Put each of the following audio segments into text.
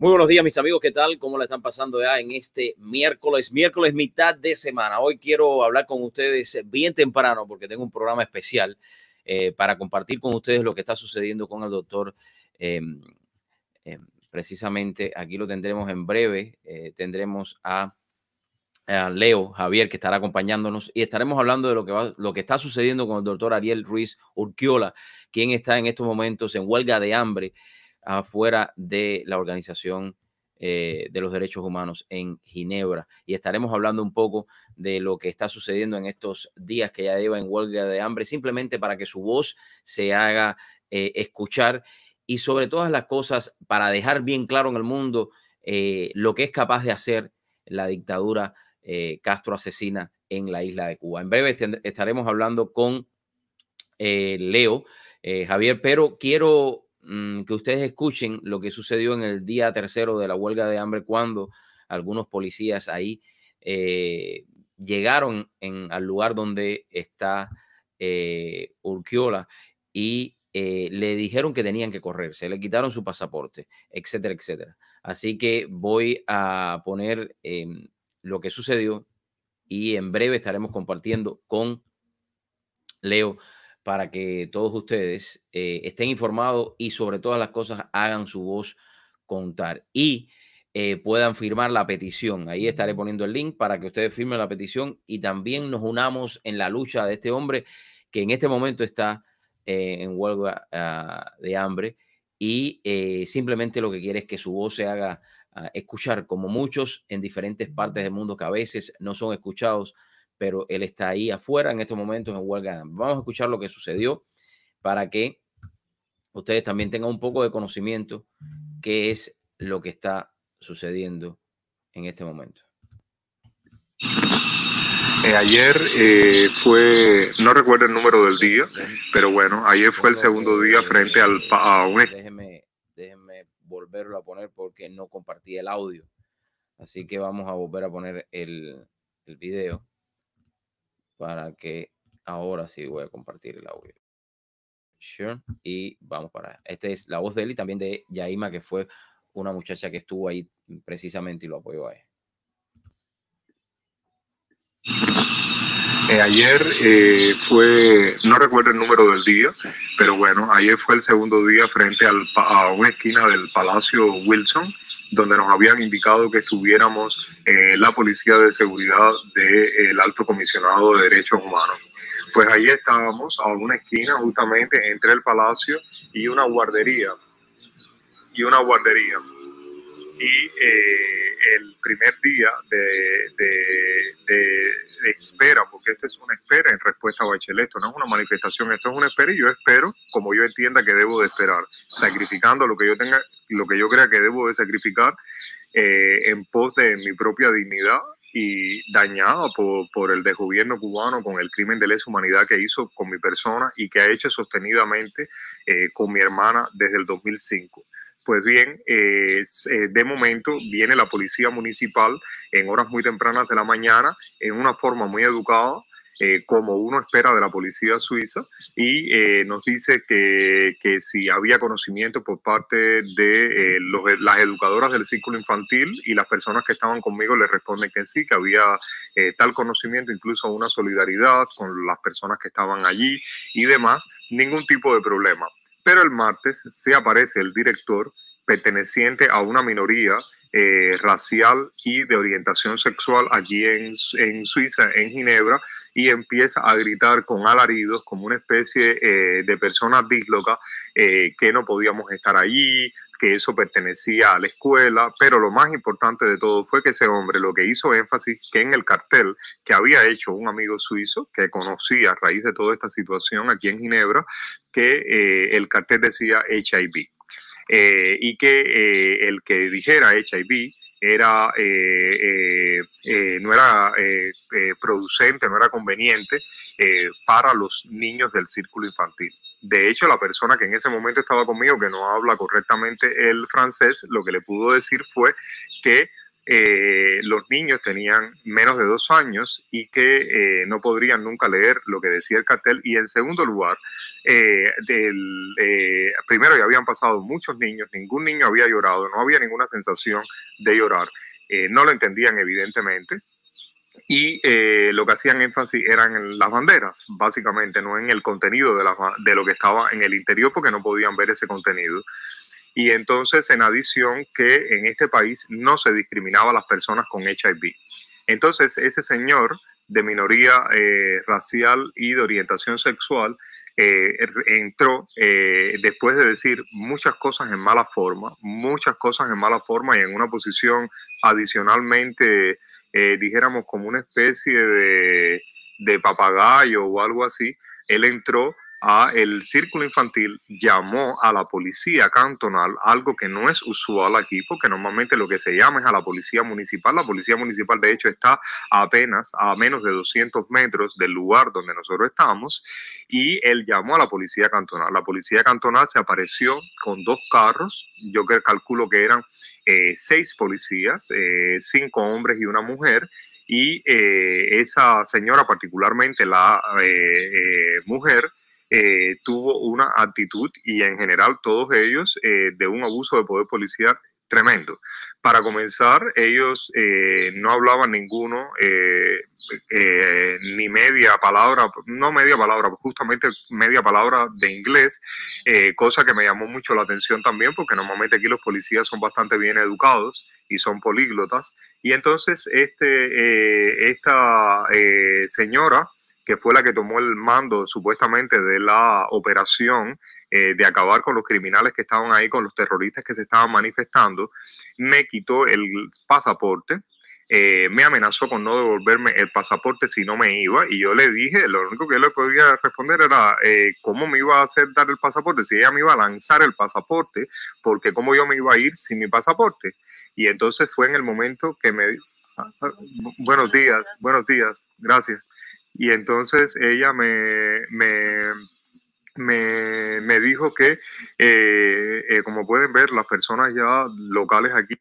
Muy buenos días, mis amigos. ¿Qué tal? ¿Cómo la están pasando ya en este miércoles? Miércoles, mitad de semana. Hoy quiero hablar con ustedes bien temprano porque tengo un programa especial eh, para compartir con ustedes lo que está sucediendo con el doctor. Em, precisamente aquí lo tendremos en breve. Eh, tendremos a, Leo Javier que estará acompañándonos y estaremos hablando de lo que, va, lo que está sucediendo con el doctor Ariel Ruiz Urquiola, quien está en estos momentos en huelga de hambre afuera de la Organización eh, de los Derechos Humanos en Ginebra. Y estaremos hablando un poco de lo que está sucediendo en estos días que ya lleva en huelga de hambre, simplemente para que su voz se haga eh, escuchar y sobre todas las cosas, para dejar bien claro en el mundo eh, lo que es capaz de hacer la dictadura Castro asesina en la isla de Cuba. En breve estaremos hablando con Leo, Javier, pero quiero Mm, que ustedes escuchen lo que sucedió en el día tercero de la huelga de hambre cuando algunos policías ahí eh, llegaron en, al lugar donde está eh, Urquiola y eh, le dijeron que tenían que correr, se le quitaron su pasaporte, etcétera, etcétera. Así que voy a poner em, lo que sucedió y en breve estaremos compartiendo con Leo para que todos ustedes eh, estén informados y sobre todas las cosas hagan su voz contar y eh, puedan firmar la petición. Ahí estaré poniendo el link para que ustedes firmen la petición y también nos unamos en la lucha de este hombre que en este momento está eh, en huelga ah, de hambre y simplemente lo que quiere es que su voz se haga ah, escuchar como muchos en diferentes partes del mundo que a veces no son escuchados pero él está ahí afuera en estos momentos en huelga. Vamos a escuchar lo que sucedió para que ustedes también tengan un poco de conocimiento qué es lo que está sucediendo en este momento. Eh, ayer eh, fue, no recuerdo el número del día, pero bueno, ayer fue el segundo día frente al, a un... Déjenme, déjenme volverlo a poner porque no compartí el audio. Así que vamos a volver a poner el, el video para que ahora sí voy a compartir el audio. Sure. Y vamos para Esta es la voz de él y también de Yaima, que fue una muchacha que estuvo ahí precisamente y lo apoyó a él. Eh, ayer eh, fue, no recuerdo el número del día, pero bueno, ayer fue el segundo día frente a una esquina del Palacio Wilson donde nos habían indicado que estuviéramos eh, la Policía de Seguridad del Alto Comisionado de Derechos Humanos. Pues ahí estábamos, a una esquina justamente entre el palacio y una guardería. Y una guardería. Y eh, el primer día de, espera, porque esto es una espera en respuesta a Bachelet, esto no es una manifestación, esto es una espera y yo espero como yo entienda que debo de esperar, sacrificando lo que yo tenga lo que yo crea que debo de sacrificar eh, en pos de mi propia dignidad y dañado por, por, el desgobierno cubano con el crimen de lesa humanidad que hizo con mi persona y que ha hecho sostenidamente eh, con mi hermana desde el 2005. Pues bien, eh, de momento viene la policía municipal en horas muy tempranas de la mañana en una forma muy educada eh, como uno espera de la policía suiza y eh, nos dice que, que, si había conocimiento por parte de eh, las educadoras del círculo infantil y las personas que estaban conmigo le responden que sí, que había tal conocimiento, incluso una solidaridad con las personas que estaban allí y demás, ningún tipo de problema. Pero el martes se aparece el director perteneciente a una minoría racial y de orientación sexual allí en, en Suiza, en Ginebra, y empieza a gritar con alaridos como una especie eh, de persona dísloca eh, que no podíamos estar allí, que eso pertenecía a la escuela, pero lo más importante de todo fue que ese hombre lo que hizo énfasis que en el cartel que había hecho un amigo suizo que conocía a raíz de toda esta situación aquí en Ginebra, que eh, el cartel decía HIV. y que el que dijera HIV era, eh, eh, eh, no era producente, no era conveniente para los niños del círculo infantil. De hecho, la persona que en ese momento estaba conmigo, que no habla correctamente el francés, lo que le pudo decir fue que eh, los niños tenían menos de dos años y que eh, no podrían nunca leer lo que decía el cartel. Y en segundo lugar, eh, del, primero ya habían pasado muchos niños, ningún niño había llorado, no había ninguna sensación de llorar. no lo entendían evidentemente. Y lo que hacían énfasis eran las banderas, básicamente, no en el contenido de, de lo que estaba en el interior, porque no podían ver ese contenido. Y entonces, en adición, que en este país no se discriminaba a las personas con HIV. Entonces, ese señor de minoría eh, racial y de orientación sexual eh, entró eh, después de decir muchas cosas en mala forma, muchas cosas en mala forma y en una posición adicionalmente, dijéramos, como una especie de, de papagayo o algo así. Él entró el círculo infantil llamó a la policía cantonal, algo que no es usual aquí, porque normalmente lo que se llama es a la policía municipal. La policía municipal, de hecho, está apenas a menos de 200 metros del lugar donde nosotros estamos, y él llamó a la policía cantonal. La policía cantonal se apareció con dos carros, yo calculo que eran eh, seis policías, eh, cinco hombres y una mujer, y eh, esa señora, particularmente la mujer, eh, tuvo una actitud y en general todos ellos eh, de un abuso de poder policial tremendo. Para comenzar, ellos eh, no hablaban ninguno, ni media palabra, no media palabra, justamente media palabra de inglés, cosa que me llamó mucho la atención también, porque normalmente aquí los policías son bastante bien educados y son políglotas. Y entonces este, esta señora que fue la que tomó el mando supuestamente de la operación eh, de acabar con los criminales que estaban ahí, con los terroristas que se estaban manifestando, me quitó el pasaporte. Eh, me amenazó con no devolverme el pasaporte si no me iba y yo le dije, lo único que le podía responder era eh, cómo me iba a hacer dar el pasaporte, si ella me iba a lanzar el pasaporte, porque cómo yo me iba a ir sin mi pasaporte. Y entonces fue en el momento que me... Ah, ah, buenos días, buenos días, gracias. Y entonces ella me, me, dijo que, eh, eh, como pueden ver, las personas ya locales aquí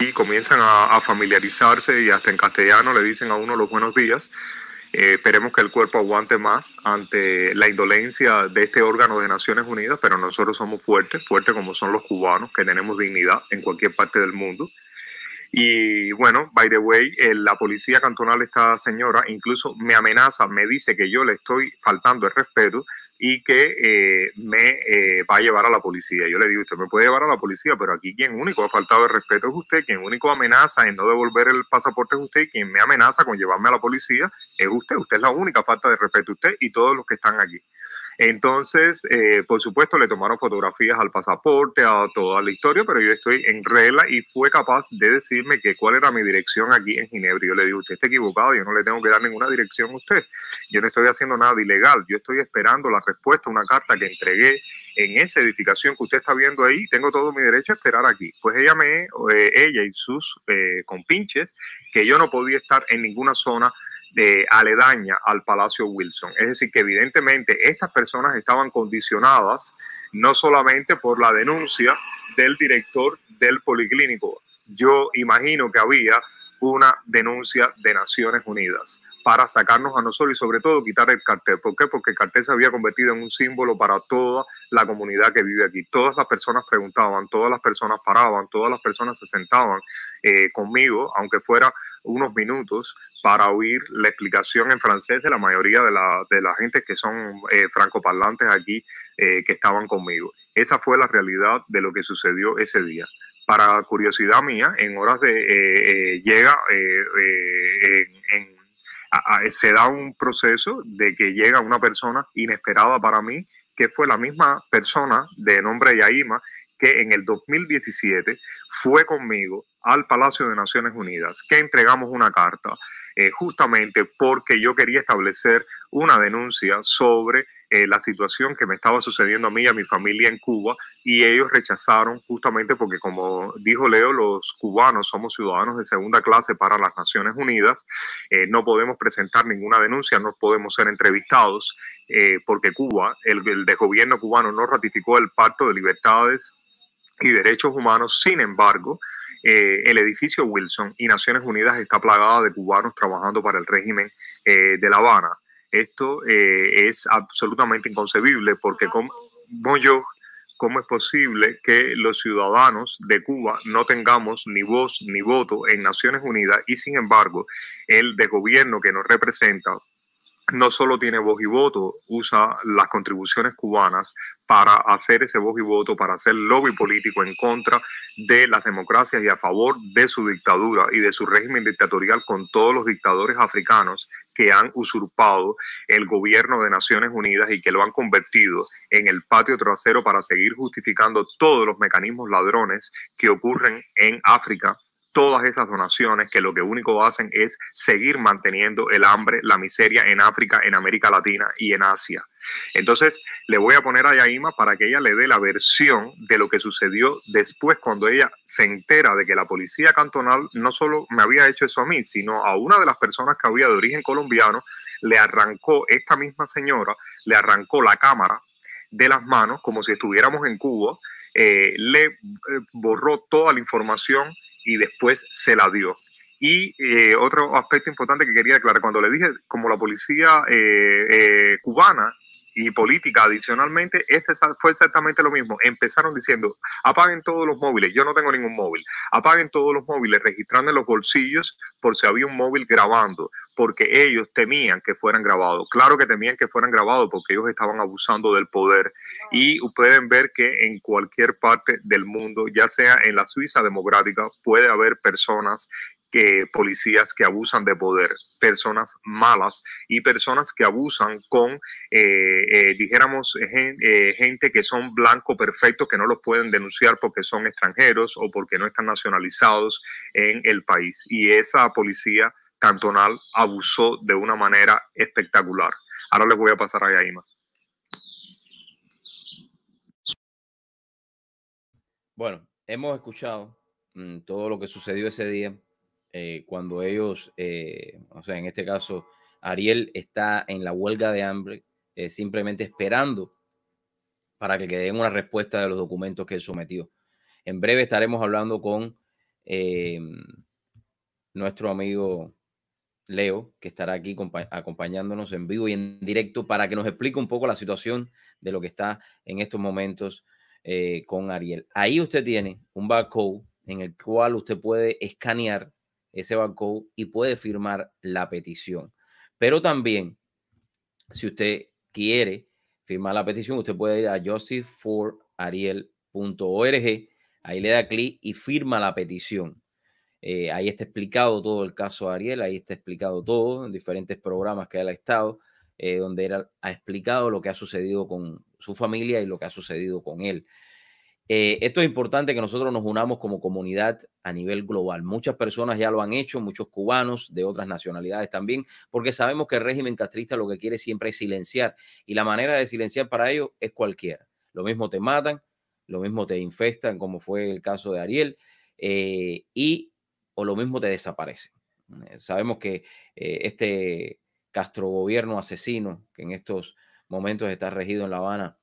y comienzan a, familiarizarse y hasta en castellano le dicen a uno los buenos días. Eh, esperemos que el cuerpo aguante más ante la indolencia de este órgano de Naciones Unidas, pero nosotros somos fuertes, fuertes como son los cubanos, que tenemos dignidad en cualquier parte del mundo. Y bueno, by the way, eh, la policía cantonal, esta señora, incluso me amenaza, me dice que yo le estoy faltando el respeto y que eh, me eh, va a llevar a la policía. Yo le digo, usted me puede llevar a la policía, pero aquí quien único ha faltado el respeto es usted, quien único amenaza en no devolver el pasaporte es usted, quien me amenaza con llevarme a la policía es usted. Usted es la única falta de respeto, usted y todos los que están aquí. Entonces, eh, por supuesto, le tomaron fotografías al pasaporte, a toda la historia, pero yo estoy en regla y fue capaz de decirme que cuál era mi dirección aquí en Ginebra. Yo le digo, usted está equivocado, yo no le tengo que dar ninguna dirección a usted. Yo no estoy haciendo nada ilegal, yo estoy esperando la respuesta a una carta que entregué en esa edificación que usted está viendo ahí. Tengo todo mi derecho a esperar aquí. Pues ella me, eh, ella y sus eh, compinches, que yo no podía estar en ninguna zona de aledaña al Palacio Wilson. Es decir, que evidentemente estas personas estaban condicionadas no solamente por la denuncia del director del policlínico. Yo imagino que había una denuncia de Naciones Unidas para sacarnos a nosotros y sobre todo quitar el cartel. ¿Por qué? Porque el cartel se había convertido en un símbolo para toda la comunidad que vive aquí. Todas las personas preguntaban, todas las personas paraban, todas las personas se sentaban eh, conmigo, aunque fuera unos minutos, para oír la explicación en francés de la mayoría de la, de la gente que son eh, francoparlantes aquí eh, que estaban conmigo. Esa fue la realidad de lo que sucedió ese día para curiosidad mía, en horas de llega en, se da un proceso de que llega una persona inesperada para mí, que fue la misma persona de nombre Yaima, que en el 2017 fue conmigo al Palacio de Naciones Unidas, que entregamos una carta eh, justamente porque yo quería establecer una denuncia sobre eh, la situación que me estaba sucediendo a mí y a mi familia en Cuba y ellos rechazaron justamente porque como dijo Leo, los cubanos somos ciudadanos de segunda clase para las Naciones Unidas, eh, no podemos presentar ninguna denuncia, no podemos ser entrevistados eh, porque Cuba, el, el cubano no ratificó el Pacto de Libertades y Derechos Humanos, sin embargo, el edificio Wilson y Naciones Unidas está plagada de cubanos trabajando para el régimen de La Habana. Esto eh, es absolutamente inconcebible porque como yo, ¿cómo es posible que los ciudadanos de Cuba no tengamos ni voz ni voto en Naciones Unidas y sin embargo el de gobierno que nos representa no solo tiene voz y voto, usa las contribuciones cubanas para hacer ese voz y voto, para hacer lobby político en contra de las democracias y a favor de su dictadura y de su régimen dictatorial con todos los dictadores africanos que han usurpado el gobierno de Naciones Unidas y que lo han convertido en el patio trasero para seguir justificando todos los mecanismos ladrones que ocurren en África todas esas donaciones que lo que único hacen es seguir manteniendo el hambre, la miseria en África, en América Latina y en Asia. Entonces, le voy a poner a Yaima para que ella le dé la versión de lo que sucedió después cuando ella se entera de que la policía cantonal no solo me había hecho eso a mí, sino a una de las personas que había de origen colombiano, le arrancó, esta misma señora, le arrancó la cámara de las manos como si estuviéramos en Cuba, eh, le eh, borró toda la información y después se la dio. Y eh, otro aspecto importante que quería aclarar, cuando le dije, como la policía eh, eh, cubana y política adicionalmente, ese fue exactamente lo mismo. Empezaron diciendo, apaguen todos los móviles, yo no tengo ningún móvil, apaguen todos los móviles, registrando en los bolsillos por si había un móvil grabando, porque ellos temían que fueran grabados. Claro que temían que fueran grabados porque ellos estaban abusando del poder. Y pueden ver que en cualquier parte del mundo, ya sea en la Suiza democrática, puede haber personas que policías que abusan de poder, personas malas y personas que abusan con, eh, eh, dijéramos, eh, gente que son blanco perfecto, que no los pueden denunciar porque son extranjeros o porque no están nacionalizados en el país. Y esa policía cantonal abusó de una manera espectacular. Ahora les voy a pasar a Yaima. Bueno, hemos escuchado mm, todo lo que sucedió ese día eh, cuando ellos, eh, o sea, en este caso, Ariel está en la huelga de hambre, eh, simplemente esperando para que den una respuesta de los documentos que él sometió. En breve estaremos hablando con nuestro amigo Leo, que estará aquí acompañándonos en vivo y en directo para que nos explique un poco la situación de lo que está en estos momentos con Ariel. Ahí usted tiene un barcode en el cual usted puede escanear ese barcode y puede firmar la petición. Pero también, si usted quiere firmar la petición, usted puede ir a justiceforariel.org, ahí le da clic y firma la petición. Eh, ahí está explicado todo el caso de Ariel, ahí está explicado todo en diferentes programas que él ha estado, eh, donde él ha explicado lo que ha sucedido con su familia y lo que ha sucedido con él. Eh, esto es importante que nosotros nos unamos como comunidad a nivel global. Muchas personas ya lo han hecho, muchos cubanos de otras nacionalidades también, porque sabemos que el régimen castrista lo que quiere siempre es silenciar y la manera de silenciar para ellos es cualquiera. Lo mismo te matan, lo mismo te infestan, como fue el caso de Ariel, eh, y o lo mismo te desaparecen. Eh, sabemos que este Castro gobierno asesino que en estos momentos está regido en La Habana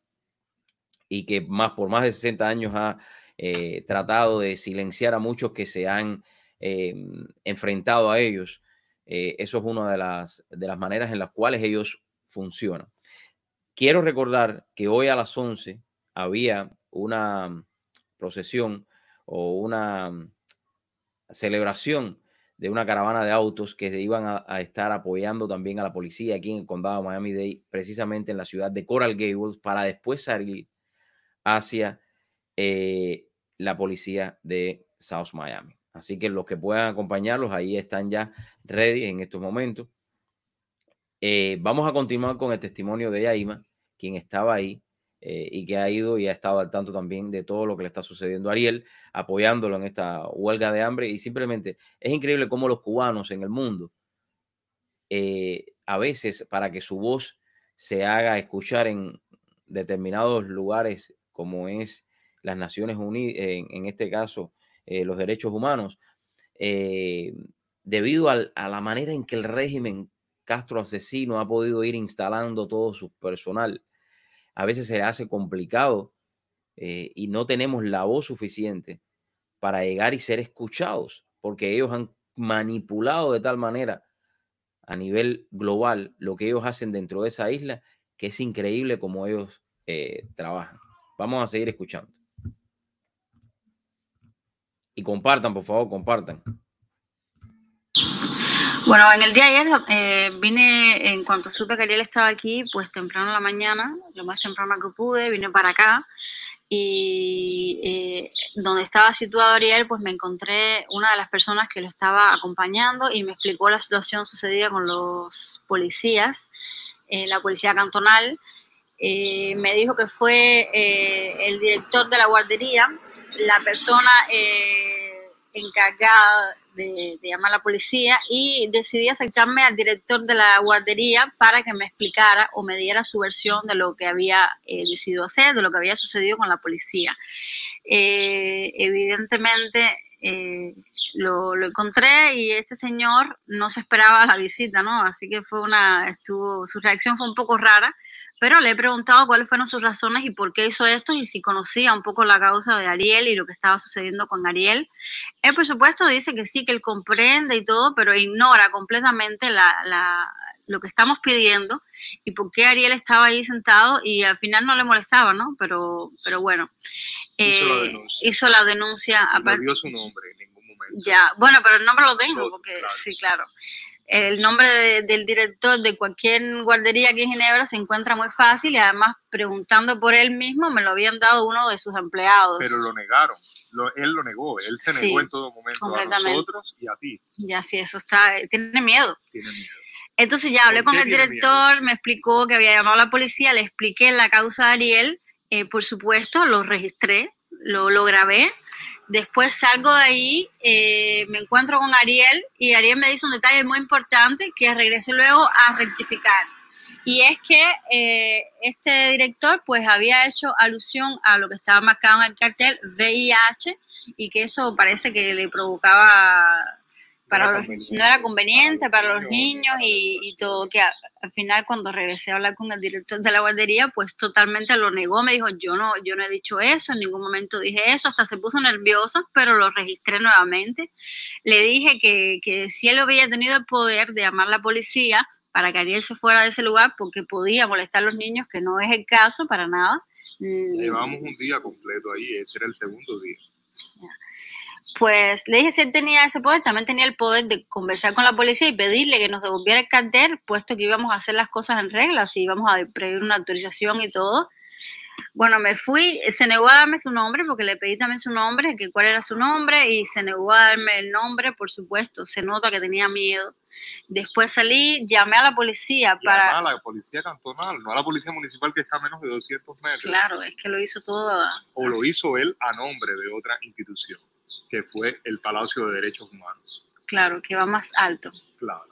y que más por más de 60 años ha eh, tratado de silenciar a muchos que se han eh, enfrentado a ellos. Eh, eso es una de las, de las maneras en las cuales ellos funcionan. Quiero recordar que hoy a las 11 había una procesión o una celebración de una caravana de autos que se iban a, a, estar apoyando también a la policía aquí en el condado de Miami-Dade, precisamente en la ciudad de Coral Gables, para después salir hacia eh, la policía de South Miami. Así que los que puedan acompañarlos ahí están ya ready en estos momentos. Eh, vamos a continuar con el testimonio de Yaima, quien estaba ahí eh, y que ha ido y ha estado al tanto también de todo lo que le está sucediendo a Ariel, apoyándolo en esta huelga de hambre. Y simplemente es increíble cómo los cubanos en el mundo, a veces para que su voz se haga escuchar en determinados lugares como es las Naciones Unidas, en, este caso eh, los derechos humanos, eh, debido a la manera en que el régimen Castro asesino ha podido ir instalando todo su personal. A veces se hace complicado eh, y no tenemos la voz suficiente para llegar y ser escuchados, porque ellos han manipulado de tal manera a nivel global lo que ellos hacen dentro de esa isla, que es increíble como ellos trabajan. Vamos a seguir escuchando. Y compartan, por favor, compartan. Bueno, en el día de ayer eh, vine, en cuanto supe que Ariel estaba aquí, pues temprano en la mañana, lo más temprano que pude, vine para acá y eh, donde estaba situado Ariel, pues me encontré una de las personas que lo estaba acompañando y me explicó la situación sucedida con los policías, eh, la policía cantonal. Eh, me dijo que fue el director de la guardería, la persona encargada de, llamar a la policía y decidí acercarme al director de la guardería para que me explicara o me diera su versión de lo que había eh, decidido hacer, de lo que había sucedido con la policía. Eh, evidentemente eh, lo, lo, encontré y este señor no se esperaba la visita, ¿no? Así que fue una, estuvo, su reacción fue un poco rara pero le he preguntado cuáles fueron sus razones y por qué hizo esto y si conocía un poco la causa de Ariel y lo que estaba sucediendo con Ariel. Él, por supuesto, dice que sí, que él comprende y todo, pero ignora completamente la, lo que estamos pidiendo y por qué Ariel estaba ahí sentado y al final no le molestaba, ¿no? Pero, pero bueno, hizo la denuncia. Eh, no dio su nombre en ningún momento. Ya, bueno, pero el nombre lo tengo, porque sí, claro el nombre del director de cualquier guardería aquí en Ginebra se encuentra muy fácil y además preguntando por él mismo me lo habían dado uno de sus empleados. Pero lo negaron, él lo negó, él se negó en todo momento a nosotros y a ti. Ya sí, eso está, tiene miedo. Tiene miedo. Entonces ya hablé con el director, me explicó que había llamado a la policía, le expliqué la causa de Ariel, eh, por supuesto, lo registré, lo, lo grabé Después salgo de ahí, eh, me encuentro con Ariel y Ariel me dice un detalle muy importante que regresé luego a rectificar. Y es que eh, este director pues había hecho alusión a lo que estaba marcado en el cartel VIH y que eso parece que le provocaba para no era conveniente para los niños y, todo, que al final cuando regresé a hablar con el director de la guardería, pues totalmente lo negó, me dijo, yo no, yo no he dicho eso, en ningún momento dije eso, hasta se puso nervioso, pero lo registré nuevamente. Le dije que, que si él había tenido el poder de llamar a la policía para que Ariel se fuera de ese lugar porque podía molestar a los niños, que no es el caso para nada. Mm. Llevamos un día completo ahí, ese era el segundo día pues le dije si él tenía ese poder, también tenía el poder de conversar con la policía y pedirle que nos devolviera el cartel, puesto que íbamos a hacer las cosas en regla, si íbamos a pedir una autorización y todo. Bueno, me fui, se negó a darme su nombre porque le pedí también su nombre, que cuál era su nombre, y se negó a darme el nombre, por supuesto, se nota que tenía miedo. Después salí, llamé a la policía para... a la policía cantonal, no a la policía municipal que está a menos de 200 metros. Claro, es que lo hizo todo... O lo hizo él a nombre de otra institución que fue el Palacio de Derechos Humanos. Claro, que va más alto. Claro.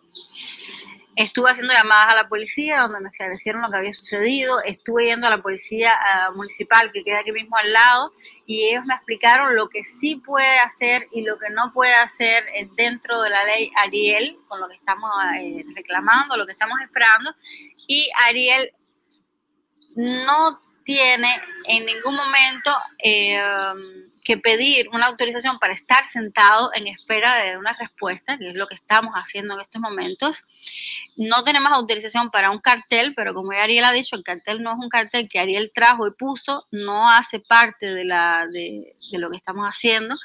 Estuve haciendo llamadas a la policía donde me esclarecieron lo que había sucedido. Estuve yendo a la policía municipal que queda aquí mismo al lado y ellos me explicaron lo que sí puede hacer y lo que no puede hacer eh, dentro de la ley Ariel, con lo que estamos eh, reclamando, lo que estamos esperando. Y Ariel no tiene en ningún momento... Eh, que pedir una autorización para estar sentado en espera de una respuesta, que es lo que estamos haciendo en estos momentos. No tenemos autorización para un cartel, pero como ya Ariel ha dicho, el cartel no es un cartel que Ariel trajo y puso, no hace parte de, la, de, lo que estamos haciendo.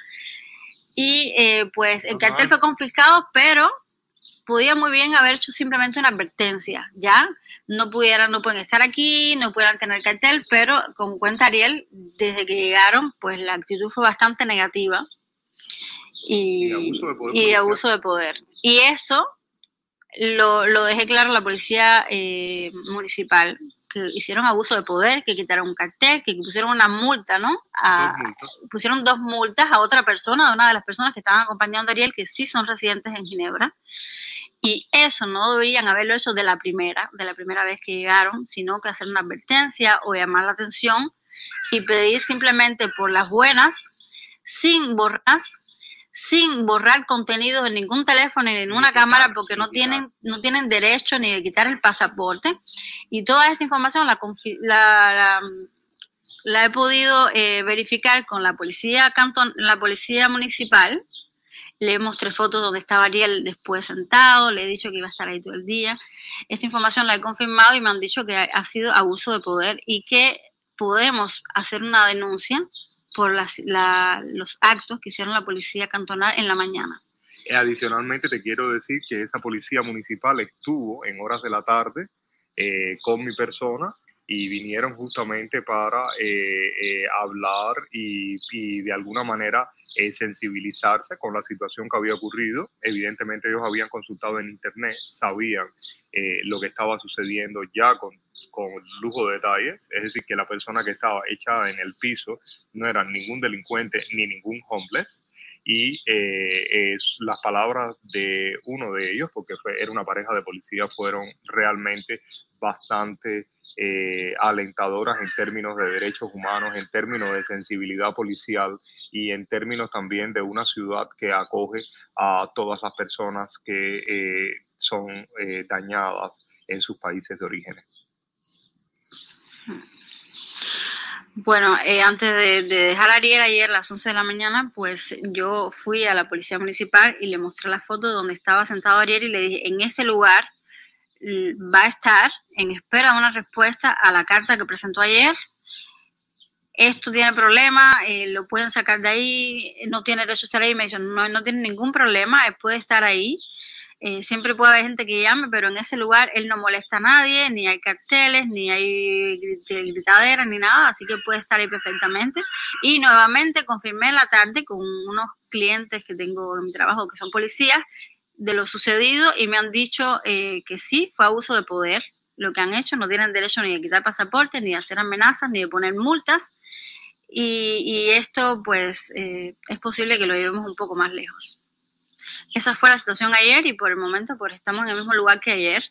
Y eh, pues el cartel fue confiscado, pero podía muy bien haber hecho simplemente una advertencia, ¿ya? No pudieran, no pueden estar aquí, no puedan tener cartel, pero como cuenta Ariel, desde que llegaron, pues la actitud fue bastante negativa y, abuso de poder. Y eso lo, dejé claro a la policía eh, municipal. que hicieron abuso de poder, que quitaron un cartel, que pusieron una multa, ¿no? pusieron dos multas a otra persona, a una de las personas que estaban acompañando a Ariel, que sí son residentes en Ginebra. Y eso no deberían haberlo hecho de la primera, de la primera vez que llegaron, sino que hacer una advertencia o llamar la atención y pedir simplemente por las buenas, sin borras, sin borrar contenidos en ningún teléfono ni en una cámara porque no tienen, no tienen derecho ni de quitar el pasaporte. Y toda esta información la, la, la, he podido eh, verificar con la policía, canton, la policía municipal, le mostré fotos donde estaba Ariel después sentado, le he dicho que iba a estar ahí todo el día. Esta información la he confirmado y me han dicho que ha sido abuso de poder y que podemos hacer una denuncia por los actos que hicieron la policía cantonal en la mañana. Adicionalmente te quiero decir que esa policía municipal estuvo en horas de la tarde eh, con mi persona y vinieron justamente para eh, eh, hablar y, de alguna manera eh, sensibilizarse con la situación que había ocurrido. Evidentemente ellos habían consultado en internet, sabían lo que estaba sucediendo ya con, con lujo de detalles, es decir, que la persona que estaba echada en el piso no era ningún delincuente ni ningún homeless y es, las palabras de uno de ellos, porque era una pareja de policía, fueron realmente bastante eh, alentadoras en términos de derechos humanos, en términos de sensibilidad policial y en términos también de una ciudad que acoge a todas las personas que eh, son eh, dañadas en sus países de origen. Bueno, antes de, de, dejar a Ariel ayer a las 11 de la mañana, pues yo fui a la policía municipal y le mostré la foto donde estaba sentado Ariel y le dije, en este lugar va a estar en espera de una respuesta a la carta que presentó ayer. Esto tiene problema, eh, lo pueden sacar de ahí, no tiene derecho a estar ahí. Me dicen, no, tiene ningún problema, él puede estar ahí. Eh, siempre puede haber gente que llame, pero en ese lugar él no molesta a nadie, ni hay carteles, ni hay gritaderas, ni nada, así que puede estar ahí perfectamente. Y nuevamente confirmé la tarde con unos clientes que tengo en mi trabajo que son policías de lo sucedido y me han dicho eh, que sí, fue abuso de poder lo que han hecho, no tienen derecho ni de quitar pasaportes, ni de hacer amenazas, ni de poner multas. Y, esto, pues, eh, es posible que lo llevemos un poco más lejos. Esa fue la situación ayer y por el momento, pues, estamos en el mismo lugar que ayer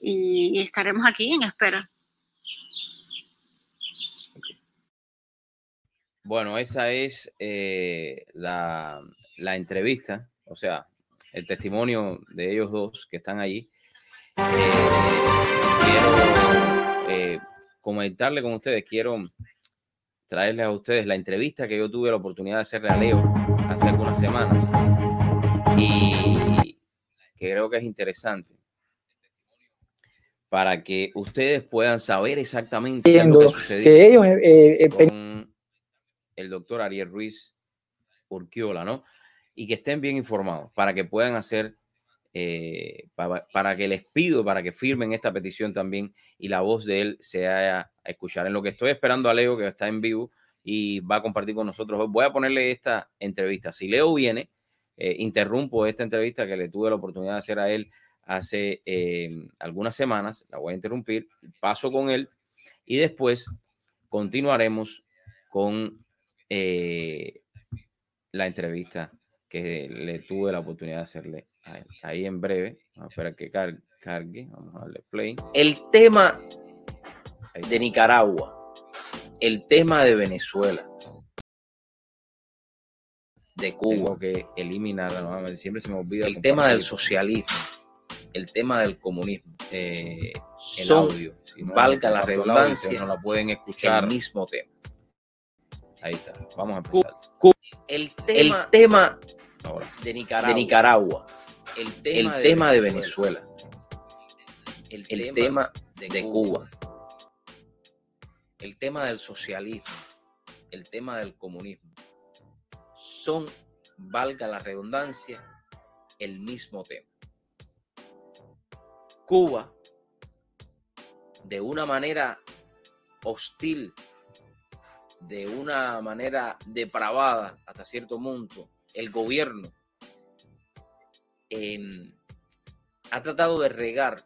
y, estaremos aquí en espera. Bueno, esa es eh, la, la entrevista, o sea, el testimonio de ellos dos que están allí. Eh, quiero eh, comentarle con ustedes, quiero traerles a ustedes la entrevista que yo tuve la oportunidad de hacerle a Leo hace algunas semanas y que creo que es interesante para que ustedes puedan saber exactamente qué es lo que sucedió ellos, eh, con el doctor Ariel Ruiz Urquiola, ¿no? Y que estén bien informados para que puedan hacer, eh, para, que les pido, para que firmen esta petición también y la voz de él sea a escuchar. En lo que estoy esperando a Leo, que está en vivo y va a compartir con nosotros, voy a ponerle esta entrevista. Si Leo viene, eh, interrumpo esta entrevista que le tuve la oportunidad de hacer a él hace eh, algunas semanas, la voy a interrumpir, paso con él y después continuaremos con la entrevista que le tuve la oportunidad de hacerle Ahí en breve, vamos a esperar que cargue, vamos a darle play. El tema de Nicaragua, el tema de Venezuela, de Cuba, que eliminarla nuevamente, siempre se me olvida. El tema del socialismo, el tema del comunismo, eh, el audio, si valga la redundancia, no la pueden escuchar. El mismo tema. Ahí está, vamos a empezar. El tema, el tema de Nicaragua, el tema, de, Venezuela, el, tema, de, Cuba. el tema del socialismo, el tema del comunismo, son, valga la redundancia, el mismo tema. Cuba, de una manera hostil, de una manera depravada hasta cierto punto, el gobierno ha tratado de regar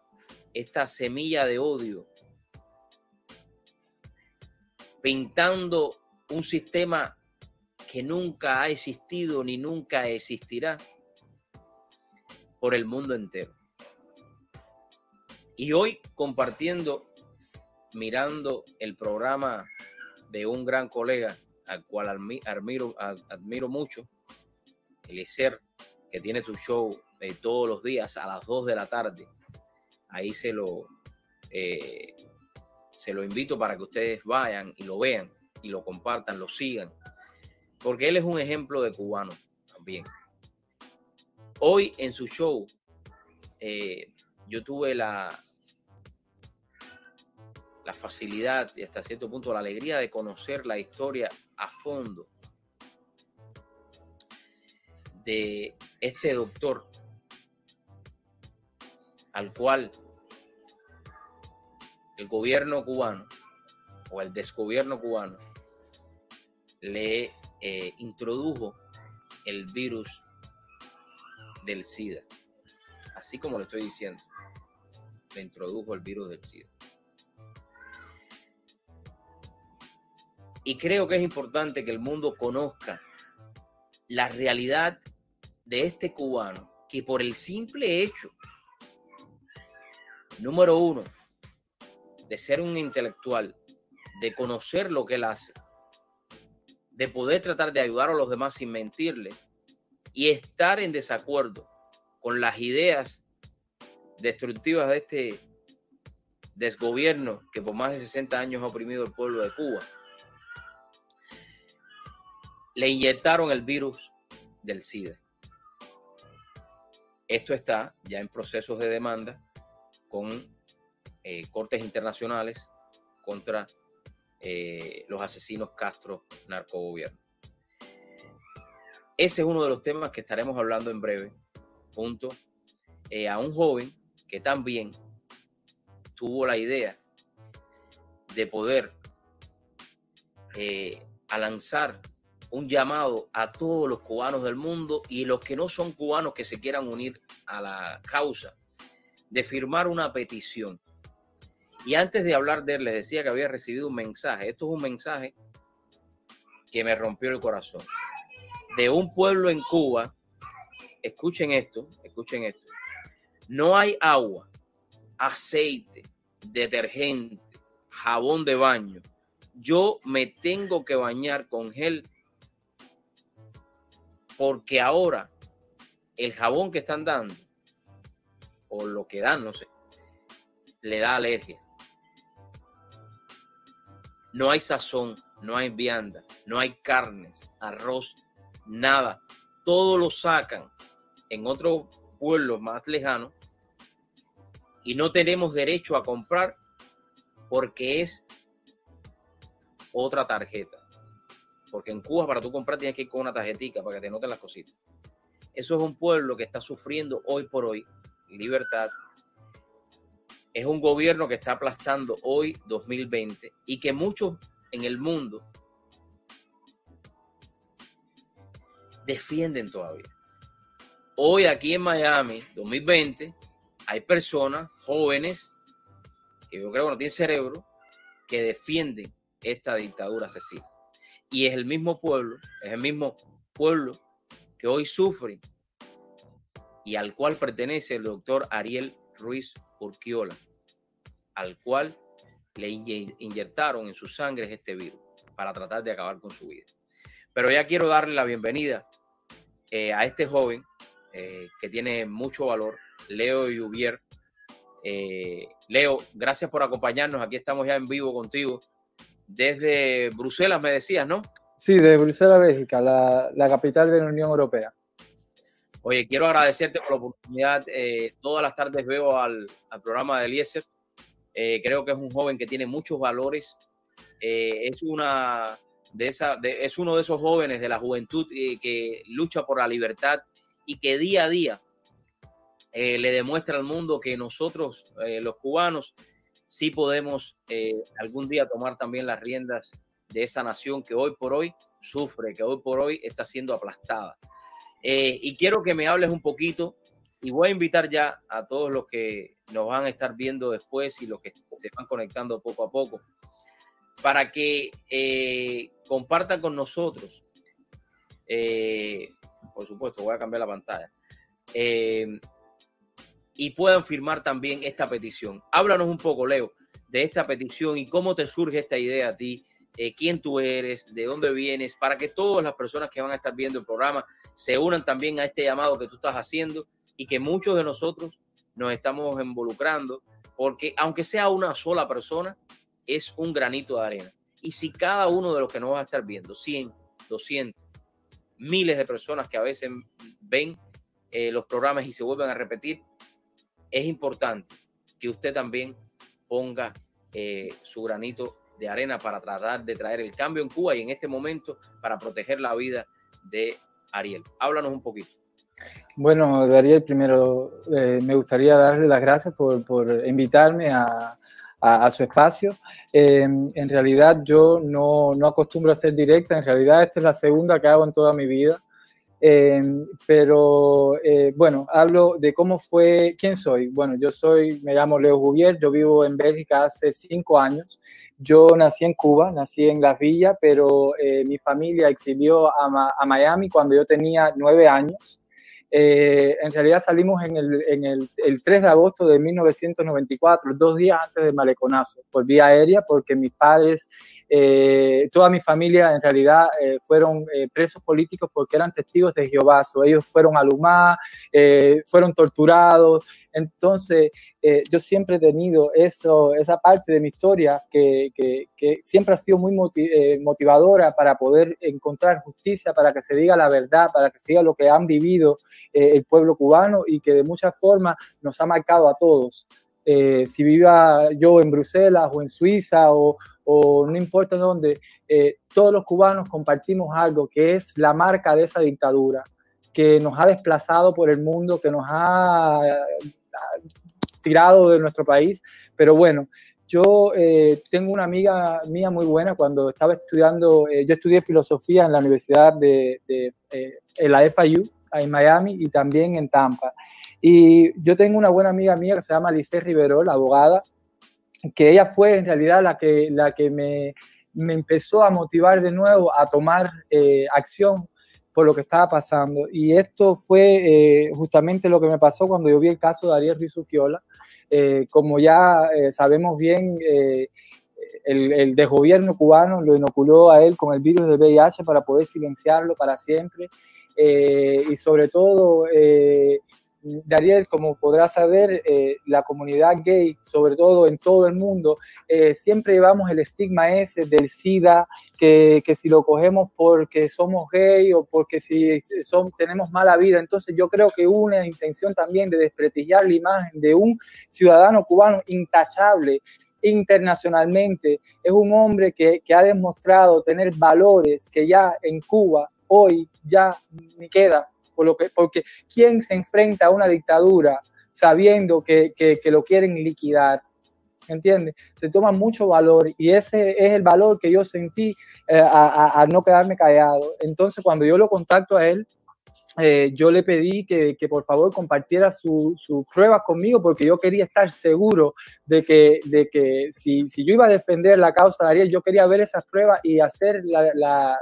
esta semilla de odio pintando un sistema que nunca ha existido ni nunca existirá por el mundo entero. Y hoy compartiendo, mirando el programa de un gran colega al cual admiro, admiro mucho, Eliezer, que tiene su show de todos los días a las 2 de la tarde. Ahí se lo, eh, se lo invito para que ustedes vayan y lo vean y lo compartan, lo sigan, porque él es un ejemplo de cubano también. Hoy en su show, eh, yo tuve la, la facilidad y hasta cierto punto la alegría de conocer la historia a fondo de este doctor al cual el gobierno cubano o el desgobierno cubano le eh, introdujo el virus del SIDA. Así como lo estoy diciendo, le introdujo el virus del SIDA. Y creo que es importante que el mundo conozca la realidad de este cubano que por el simple hecho, número uno, de ser un intelectual, de conocer lo que él hace, de poder tratar de ayudar a los demás sin mentirle y estar en desacuerdo con las ideas destructivas de este desgobierno que por más de 60 años ha oprimido el pueblo de Cuba, le inyectaron el virus del SIDA. Esto está ya en procesos de demanda con eh, cortes internacionales contra eh, los asesinos Castro narcogobierno. Ese es uno de los temas que estaremos hablando en breve, junto eh, a un joven que también tuvo la idea de poder a lanzar un llamado a todos los cubanos del mundo y los que no son cubanos que se quieran unir a la causa de firmar una petición y antes de hablar de él, les decía que había recibido un mensaje. Esto es un mensaje que me rompió el corazón. De un pueblo en Cuba, escuchen esto, escuchen esto. No hay agua, aceite, detergente, jabón de baño. Yo me tengo que bañar con gel porque ahora el jabón que están dando, o lo que dan, no sé, le da alergia no hay sazón, no hay vianda, no hay carnes, arroz, nada. Todo lo sacan en otro pueblo más lejano y no tenemos derecho a comprar porque es otra tarjeta. Porque en Cuba para tú comprar tienes que ir con una tarjetita para que te noten las cositas. Eso es un pueblo que está sufriendo hoy por hoy libertad, es un gobierno que está aplastando hoy 2020 y que muchos en el mundo defienden todavía. Hoy aquí en Miami, 2020, hay personas jóvenes que yo creo que no tienen cerebro que defienden esta dictadura asesina. Y es el mismo pueblo, es el mismo pueblo que hoy sufre y al cual pertenece el doctor Ariel Ruiz Urquiola al cual le inyectaron en su sangre este virus para tratar de acabar con su vida. Pero ya quiero darle la bienvenida eh, a este joven eh, que tiene mucho valor, Leo Yubier. Eh, Leo, gracias por acompañarnos. Aquí estamos ya en vivo contigo. Desde Bruselas, me decías, ¿no? Sí, de Bruselas, Bélgica, la, la capital de la Unión Europea. Oye, quiero agradecerte por la oportunidad. todas las tardes veo al, al programa de Eliezer eh, creo que es un joven que tiene muchos valores. Eh, es, una de esa, es uno de esos jóvenes de la juventud eh, que lucha por la libertad y que día a día le demuestra al mundo que nosotros, los cubanos, sí podemos algún día tomar también las riendas de esa nación que hoy por hoy sufre, que hoy por hoy está siendo aplastada. y quiero que me hables un poquito y voy a invitar ya a todos los que nos van a estar viendo después y los que se van conectando poco a poco para que eh, compartan con nosotros. Eh, por supuesto, voy a cambiar la pantalla. Eh, y puedan firmar también esta petición. Háblanos un poco, Leo, de esta petición y cómo te surge esta idea a ti, quién tú eres, de dónde vienes, para que todas las personas que van a estar viendo el programa se unan también a este llamado que tú estás haciendo y que muchos de nosotros nos estamos involucrando, porque aunque sea una sola persona, es un granito de arena. Y si cada uno de los que nos va a estar viendo, 100, 200, miles de personas que a veces ven eh, los programas y se vuelven a repetir, es importante que usted también ponga eh, su granito de arena para tratar de traer el cambio en Cuba y en este momento para proteger la vida de Ariel. Háblanos un poquito. Bueno, Ariel, primero eh, me gustaría darle las gracias por, por invitarme a, a, su espacio. Em, en realidad yo no, no, acostumbro a ser directa, en realidad esta es la segunda que hago en toda mi vida. Em, pero eh, bueno, hablo de cómo fue, quién soy. Bueno, yo soy, me llamo Leo Gubier, yo vivo en Bélgica hace cinco años. Yo nací en Cuba, nací en Las Villas, pero eh, mi familia exilió a, Miami cuando yo tenía nueve años. Eh, en realidad salimos en, el, el, el, 3 de agosto de 1994, dos días antes del maleconazo, por vía aérea, porque mis padres, eh, toda mi familia en realidad eh, fueron eh, presos políticos porque eran testigos de Jehová. So, ellos fueron a Lumá, fueron torturados, entonces, yo siempre he tenido eso, esa parte de mi historia que, siempre ha sido muy motivadora para poder encontrar justicia, para que se diga la verdad, para que se diga lo que han vivido el pueblo cubano y que de muchas formas nos ha marcado a todos. Si viva yo en Bruselas o en Suiza o, o no importa dónde, eh, todos los cubanos compartimos algo que es la marca de esa dictadura que nos ha desplazado por el mundo, que nos ha tirado de nuestro país, pero bueno, yo eh, tengo una amiga mía muy buena cuando estaba estudiando, eh, yo estudié filosofía en la Universidad de, de eh, en la FIU en Miami y también en Tampa. Y yo tengo una buena amiga mía que se llama Lice Rivero, la abogada, que ella fue en realidad la que, la que me, me empezó a motivar de nuevo a tomar eh, acción por lo que estaba pasando. Y esto fue eh, justamente lo que me pasó cuando yo vi el caso de Ariel Rizurquiola. Eh, como ya eh, sabemos bien, el, el desgobierno cubano lo inoculó a él con el virus del VIH para poder silenciarlo para siempre. Y sobre todo, Dariel, como podrás saber, eh, la comunidad gay, sobre todo en todo el mundo, eh, siempre llevamos el estigma ese del SIDA, que, si lo cogemos porque somos gay o porque si son, tenemos mala vida. Entonces yo creo que una intención también de desprestigiar la imagen de un ciudadano cubano intachable internacionalmente. Es un hombre que, que ha demostrado tener valores que ya en Cuba hoy ya ni queda por lo que, porque ¿quién se enfrenta a una dictadura sabiendo que, que, que lo quieren liquidar? ¿Entiendes? Se toma mucho valor y ese es el valor que yo sentí eh, a, no quedarme callado. Entonces, cuando yo lo contacto a él, eh, yo le pedí que, que por favor compartiera sus su pruebas conmigo porque yo quería estar seguro de que, de que si, si, yo iba a defender la causa de Ariel, yo quería ver esas pruebas y hacer la, la,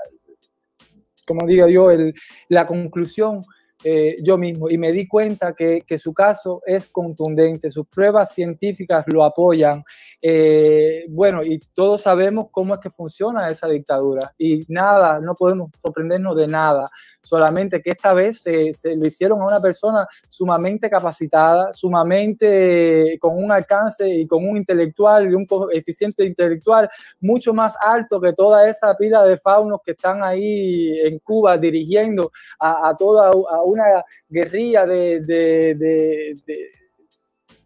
como digo yo, el, la conclusión eh, yo mismo. Y me di cuenta que, que, su caso es contundente, sus pruebas científicas lo apoyan. Eh, bueno, y todos sabemos cómo es que funciona esa dictadura. Y nada, no podemos sorprendernos de nada, solamente que esta vez se, se lo hicieron a una persona sumamente capacitada, sumamente con un alcance y con un intelectual y un coeficiente intelectual mucho más alto que toda esa pila de faunos que están ahí en Cuba dirigiendo a, a toda a una guerrilla de, de,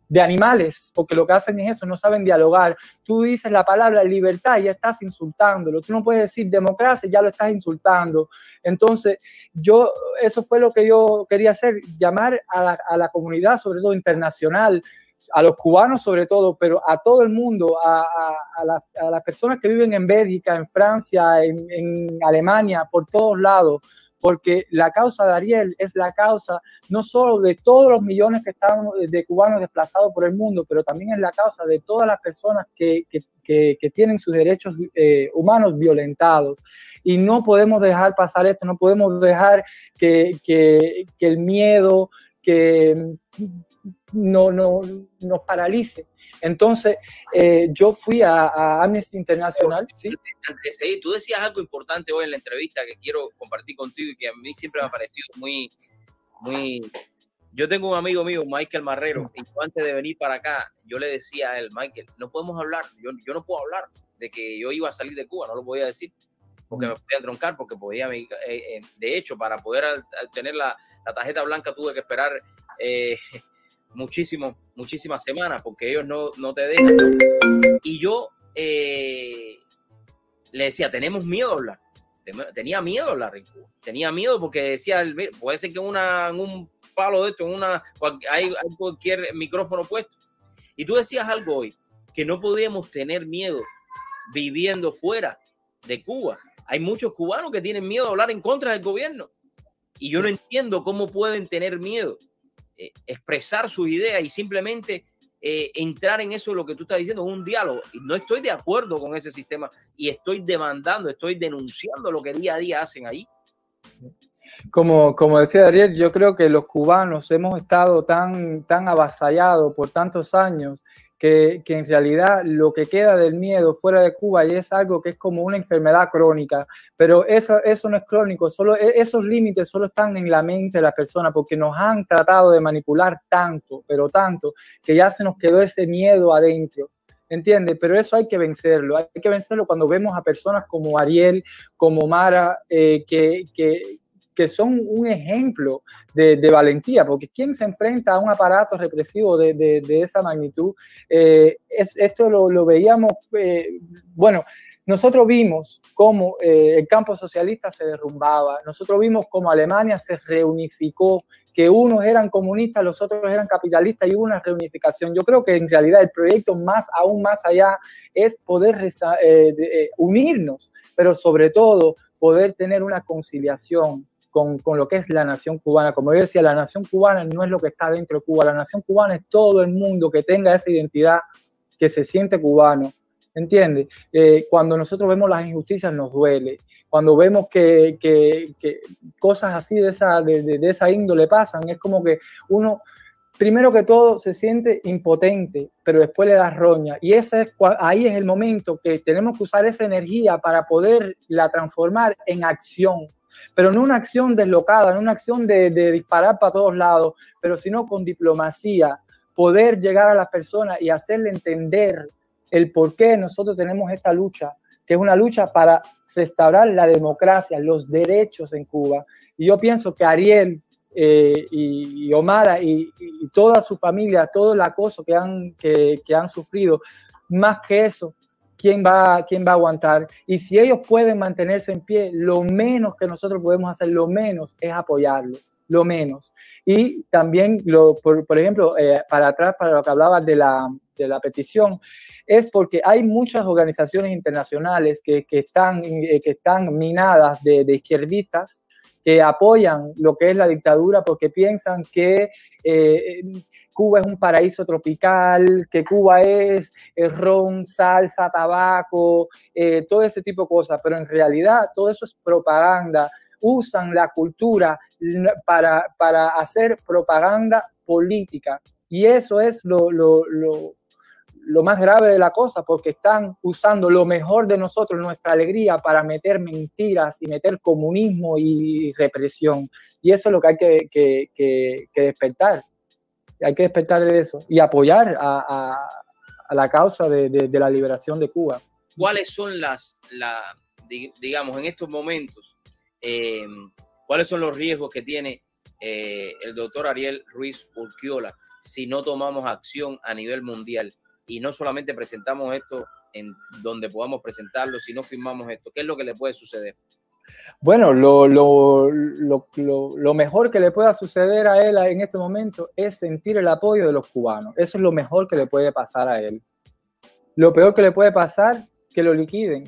de, animales, porque lo que hacen es eso, no saben dialogar. Tú dices la palabra libertad y ya estás insultándolo. Tú no puedes decir democracia, ya lo estás insultando. Entonces, yo, eso fue lo que yo quería hacer, llamar a la, a la comunidad, sobre todo internacional, a los cubanos sobre todo, pero a todo el mundo, a, la, las personas que viven en Bélgica, en Francia, en Alemania, por todos lados, porque la causa de Ariel es la causa no solo de todos los millones que están de cubanos desplazados por el mundo, pero también es la causa de todas las personas que, que, tienen sus derechos eh, humanos violentados. Y no podemos dejar pasar esto, no podemos dejar que el miedo, que no, no, nos paralice. Entonces, eh, yo fui a, Amnesty International. ¿sí? tú decías algo importante hoy en la entrevista que quiero compartir contigo y que a mí siempre me ha parecido muy, muy... Yo tengo un amigo mío, Michael Marrero, y antes de venir para acá, yo le decía a él, Michael, no podemos hablar, yo, yo no puedo hablar de que yo iba a salir de Cuba, no lo podía decir, porque me podía troncar, porque podía, eh, eh, de hecho, para poder tener la, la tarjeta blanca tuve que esperar eh, muchísimo, muchísimas semanas porque ellos no, no te dejan. Y yo eh, le decía, tenemos miedo a hablar. Tenía miedo a hablar Tenía miedo porque decía, puede ser que una, en un palo de esto, en una, hay, cualquier micrófono puesto. Y tú decías algo hoy, que no podíamos tener miedo viviendo fuera de Cuba. Hay muchos cubanos que tienen miedo a hablar en contra del gobierno. Y yo no entiendo cómo pueden tener miedo eh, expresar su idea y simplemente eh, entrar en eso, lo que tú estás diciendo, un diálogo. Y no estoy de acuerdo con ese sistema y estoy demandando, estoy denunciando lo que día a día hacen ahí. Como, como decía Ariel, yo creo que los cubanos hemos estado tan, tan avasallados por tantos años que, en realidad lo que queda del miedo fuera de Cuba y es algo que es como una enfermedad crónica, pero eso, eso no es crónico, solo e, esos límites solo están en la mente de la persona porque nos han tratado de manipular tanto, pero tanto, que ya se nos quedó ese miedo adentro. ¿Entiendes? Pero eso hay que vencerlo. Hay que vencerlo cuando vemos a personas como Ariel, como Mara, eh, que, que, que son un ejemplo de, valentía, porque quien se enfrenta a un aparato represivo de, esa magnitud, eh, es, esto lo, veíamos, eh, bueno, nosotros vimos cómo eh, el campo socialista se derrumbaba, nosotros vimos cómo Alemania se reunificó, que unos eran comunistas, los otros eran capitalistas y hubo una reunificación. Yo creo que en realidad el proyecto más, aún más allá, es poder unirnos, pero sobre todo poder tener una conciliación, con, con, lo que es la nación cubana. Como yo decía, la nación cubana no es lo que está dentro de Cuba, la nación cubana es todo el mundo que tenga esa identidad, que se siente cubano. ¿Entiendes? Eh, cuando nosotros vemos las injusticias nos duele. Cuando vemos que, que, que cosas así de esa, de, esa índole pasan, es como que uno primero que todo se siente impotente, pero después le da roña. Y ese es, ahí es el momento que tenemos que usar esa energía para poderla transformar en acción, pero no una acción deslocada, no una acción de, disparar para todos lados, pero sino con diplomacia, poder llegar a las personas y hacerle entender el por qué nosotros tenemos esta lucha, que es una lucha para restaurar la democracia, los derechos en Cuba. Y yo pienso que Ariel eh, y, Omara y, toda su familia, todo el acoso que han, que han sufrido, más que eso, quién va, quién va a aguantar. Y si ellos pueden mantenerse en pie, lo menos que nosotros podemos hacer, lo menos es apoyarlo, lo menos. Y también, lo, por, por ejemplo, eh, para atrás, para lo que hablabas de la, de la petición, es porque hay muchas organizaciones internacionales que, que están, eh, que están minadas de, de izquierdistas que apoyan lo que es la dictadura porque piensan que eh, Cuba es un paraíso tropical, que Cuba es, ron, salsa, tabaco, eh, todo ese tipo de cosas, pero en realidad todo eso es propaganda. Usan la cultura para, para hacer propaganda política. Y eso es lo, lo, lo, lo más grave de la cosa, porque están usando lo mejor de nosotros, nuestra alegría, para meter mentiras y meter comunismo y represión. Y eso es lo que hay que, que, despertar. Hay que despertar de eso y apoyar a, a, la causa de, de, la liberación de Cuba. ¿Cuáles son las, la, digamos, en estos momentos, eh, cuáles son los riesgos que tiene eh, el doctor Ariel Ruiz Urquiola si no tomamos acción a nivel mundial? Y no solamente presentamos esto en donde podamos presentarlo, sino firmamos esto? ¿Qué es lo que le puede suceder? Bueno, lo, lo, lo, lo, mejor que le pueda suceder a él en este momento es sentir el apoyo de los cubanos. Eso es lo mejor que le puede pasar a él. Lo peor que le puede pasar, que lo liquiden.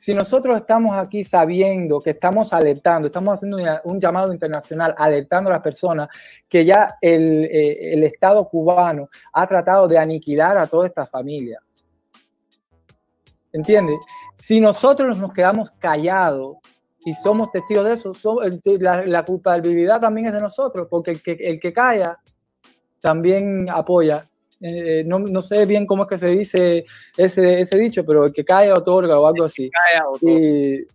Si nosotros estamos aquí sabiendo que estamos alertando, estamos haciendo un llamado internacional, alertando a las personas que ya el, eh, el Estado cubano ha tratado de aniquilar a toda esta familia. ¿Entiendes? Si nosotros nos quedamos callados y somos testigos de eso, la, la, culpabilidad también es de nosotros, porque el que, el que calla también apoya. Eh, no, no, sé bien cómo es que se dice ese, ese dicho, pero el que calla otorga o algo así. Y,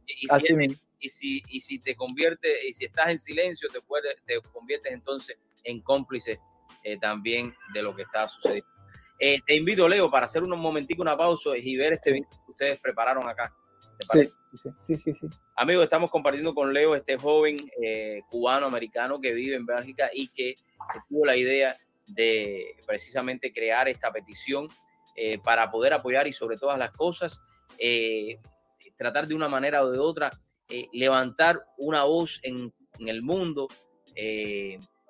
y, si, y si te convierte, y si estás en silencio, te, puede, te conviertes entonces en cómplice eh, también de lo que está sucediendo. Eh, te invito, Leo, para hacer un momentico una pausa y ver este video que ustedes prepararon acá. Sí, sí, sí, sí. Amigos, estamos compartiendo con Leo, este joven eh, cubano-americano que vive en Bélgica y que tuvo la idea de precisamente crear esta petición eh, para poder apoyar y sobre todas las cosas, tratar de una manera o de otra, levantar una voz en, el mundo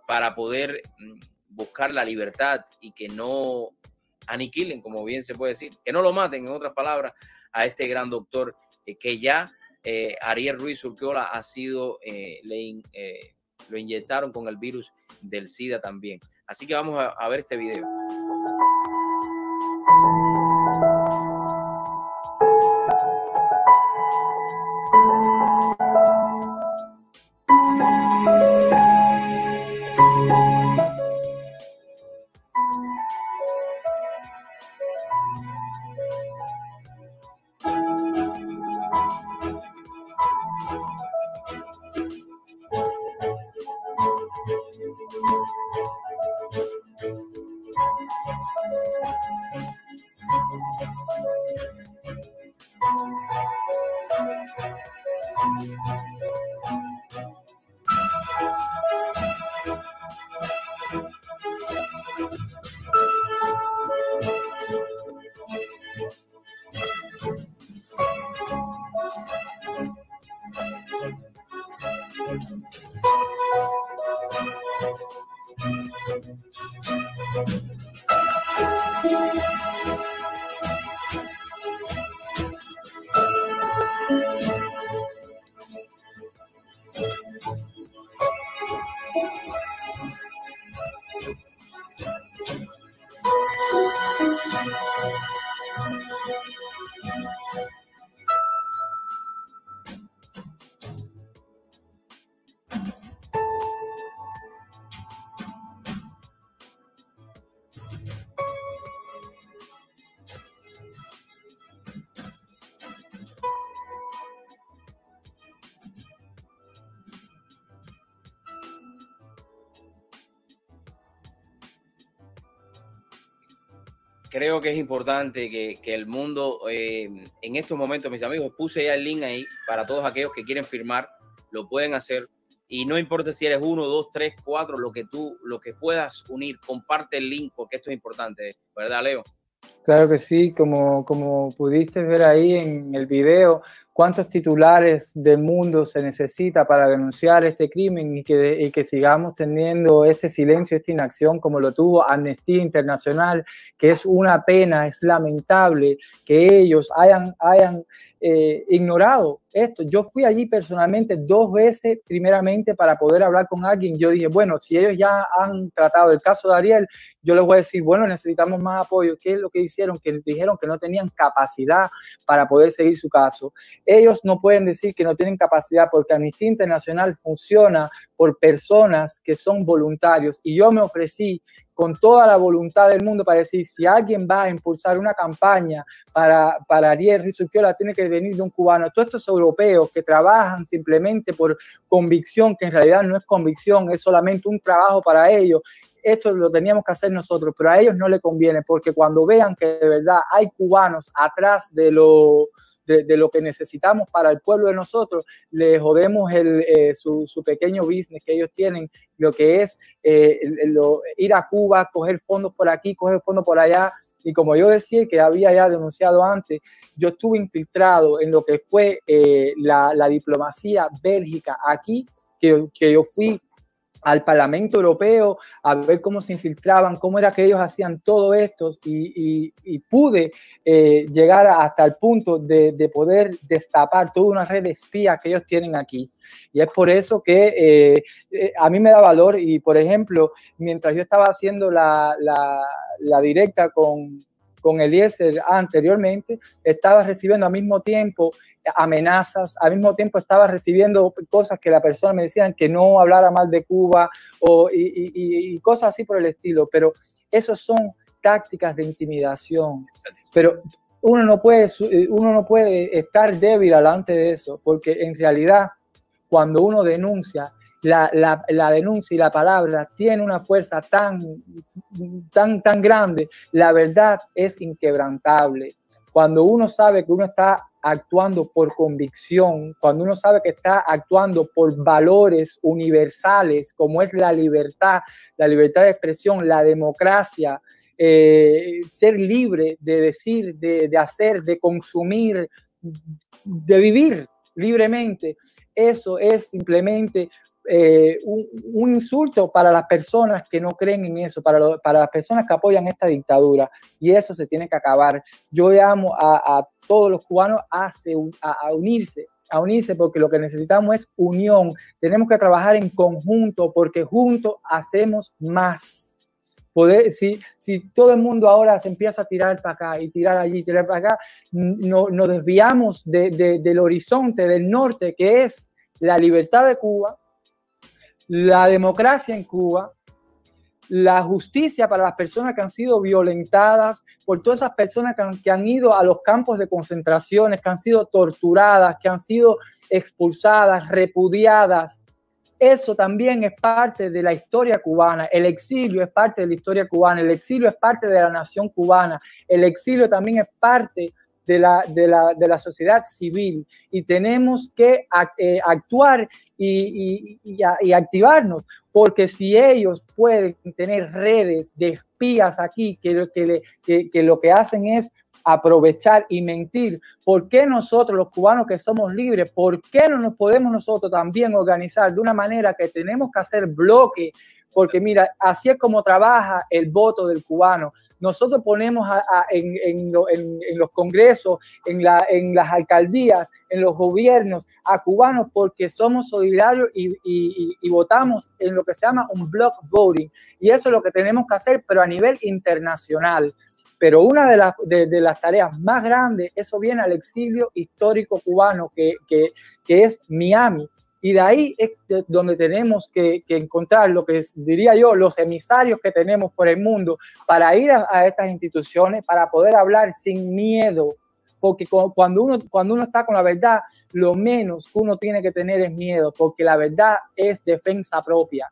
para poder mm, buscar la libertad y que no aniquilen, como bien se puede decir, que no lo maten, en otras palabras, a este gran doctor eh, que ya eh, Ariel Ruiz Urquiola ha sido, eh, le, lo inyectaron con el virus del SIDA también. Así que vamos a, ver este video. Creo que es importante que, que el mundo, eh, en estos momentos, mis amigos, puse ya el link ahí para todos aquellos que quieren firmar, lo pueden hacer. Y no importa si eres uno, dos, tres, cuatro, lo que tú, lo que puedas unir, comparte el link porque esto es importante, ¿verdad, Leo? Claro que sí, como, como pudiste ver ahí en el video, cuántos titulares del mundo se necesita para denunciar este crimen y que, y que sigamos teniendo este silencio, esta inacción como lo tuvo Amnistía Internacional, que es una pena, es lamentable que ellos hayan, hayan eh, ignorado esto. Yo fui allí personalmente dos veces, primeramente para poder hablar con alguien. Yo dije, bueno, si ellos ya han tratado el caso de Ariel, yo les voy a decir, bueno, necesitamos más apoyo. ¿Qué es lo que hicieron? Que dijeron que no tenían capacidad para poder seguir su caso ellos no pueden decir que no tienen capacidad porque Amnistía Internacional funciona por personas que son voluntarios y yo me ofrecí con toda la voluntad del mundo para decir, si alguien va a impulsar una campaña para, para Ariel Rizurquiola, tiene que venir de un cubano. Todos estos europeos que trabajan simplemente por convicción, que en realidad no es convicción, es solamente un trabajo para ellos, esto lo teníamos que hacer nosotros, pero a ellos no les conviene, porque cuando vean que de verdad hay cubanos atrás de lo de, lo que necesitamos para el pueblo de nosotros, le jodemos el, eh, su, su, pequeño business que ellos tienen, lo que es eh, lo, ir a Cuba, coger fondos por aquí, coger fondos por allá. Y como yo decía, que había ya denunciado antes, yo estuve infiltrado en lo que fue eh, la, la, diplomacia bélgica aquí, que, que yo fui al Parlamento Europeo a ver cómo se infiltraban, cómo era que ellos hacían todo esto y, pude eh, llegar hasta el punto de, poder destapar toda una red de espías que ellos tienen aquí. Y es por eso que eh, eh, a mí me da valor y, por ejemplo, mientras yo estaba haciendo la, la directa con, con Eliezer anteriormente, estaba recibiendo al mismo tiempo amenazas, al mismo tiempo estaba recibiendo cosas que la persona me decían que no hablara mal de Cuba o, y, cosas así por el estilo, pero esos son tácticas de intimidación. Pero uno no puede, uno no puede estar débil delante de eso, porque en realidad cuando uno denuncia, la, la, denuncia y la palabra tiene una fuerza tan, tan, tan grande, la verdad es inquebrantable. Cuando uno sabe que uno está actuando por convicción, cuando uno sabe que está actuando por valores universales como es la libertad, la libertad de expresión, la democracia, eh, ser libre de decir, de, de hacer, de consumir, de vivir libremente, eso es simplemente eh, un, insulto para las personas que no creen en eso, para, para las personas que apoyan esta dictadura. Y eso se tiene que acabar. Yo llamo a, a todos los cubanos a, unirse, a unirse porque lo que necesitamos es unión. Tenemos que trabajar en conjunto porque juntos hacemos más. Poder, si, si todo el mundo ahora se empieza a tirar para acá y tirar allí, tirar para acá, no, nos desviamos de, de, del horizonte, del norte, que es la libertad de Cuba, la democracia en Cuba, la justicia para las personas que han sido violentadas, por todas esas personas que han, ido a los campos de concentraciones, que han sido torturadas, que han sido expulsadas, repudiadas. Eso también es parte de la historia cubana. El exilio es parte de la historia cubana. El exilio es parte de la nación cubana. El exilio también es parte de la, de la, de la sociedad civil. Y tenemos que eh, actuar y, y, y, activarnos, porque si ellos pueden tener redes de espías aquí que, que, que, que lo que hacen es aprovechar y mentir. ¿Por qué nosotros, los cubanos que somos libres, por qué no nos podemos nosotros también organizar de una manera que tenemos que hacer bloque porque mira, así es como trabaja el voto del cubano. Nosotros ponemos en, los congresos, en, las alcaldías, en los gobiernos a cubanos porque somos solidarios y, votamos en lo que se llama un block voting. Y eso es lo que tenemos que hacer, pero a nivel internacional. Pero una de las, de, las tareas más grandes, eso viene al exilio histórico cubano, que, que, que es Miami. Y de ahí es donde tenemos que, encontrar lo que diría yo, los emisarios que tenemos por el mundo para ir a, estas instituciones, para poder hablar sin miedo. Porque cuando uno, cuando uno está con la verdad, lo menos que uno tiene que tener es miedo, porque la verdad es defensa propia.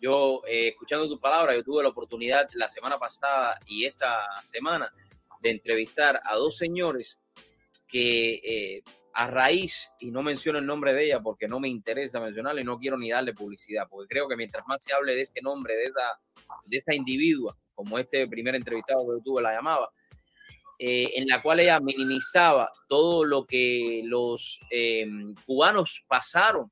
Yo, eh, escuchando tu palabra, yo tuve la oportunidad la semana pasada y esta semana de entrevistar a dos señores que eh, a raíz, y no menciono el nombre de ella porque no me interesa mencionarle, no quiero ni darle publicidad, porque creo que mientras más se hable de este nombre, de esa, de esa individua, como este primer entrevistado que tuve la llamaba, eh, en la cual ella minimizaba todo lo que los em, cubanos pasaron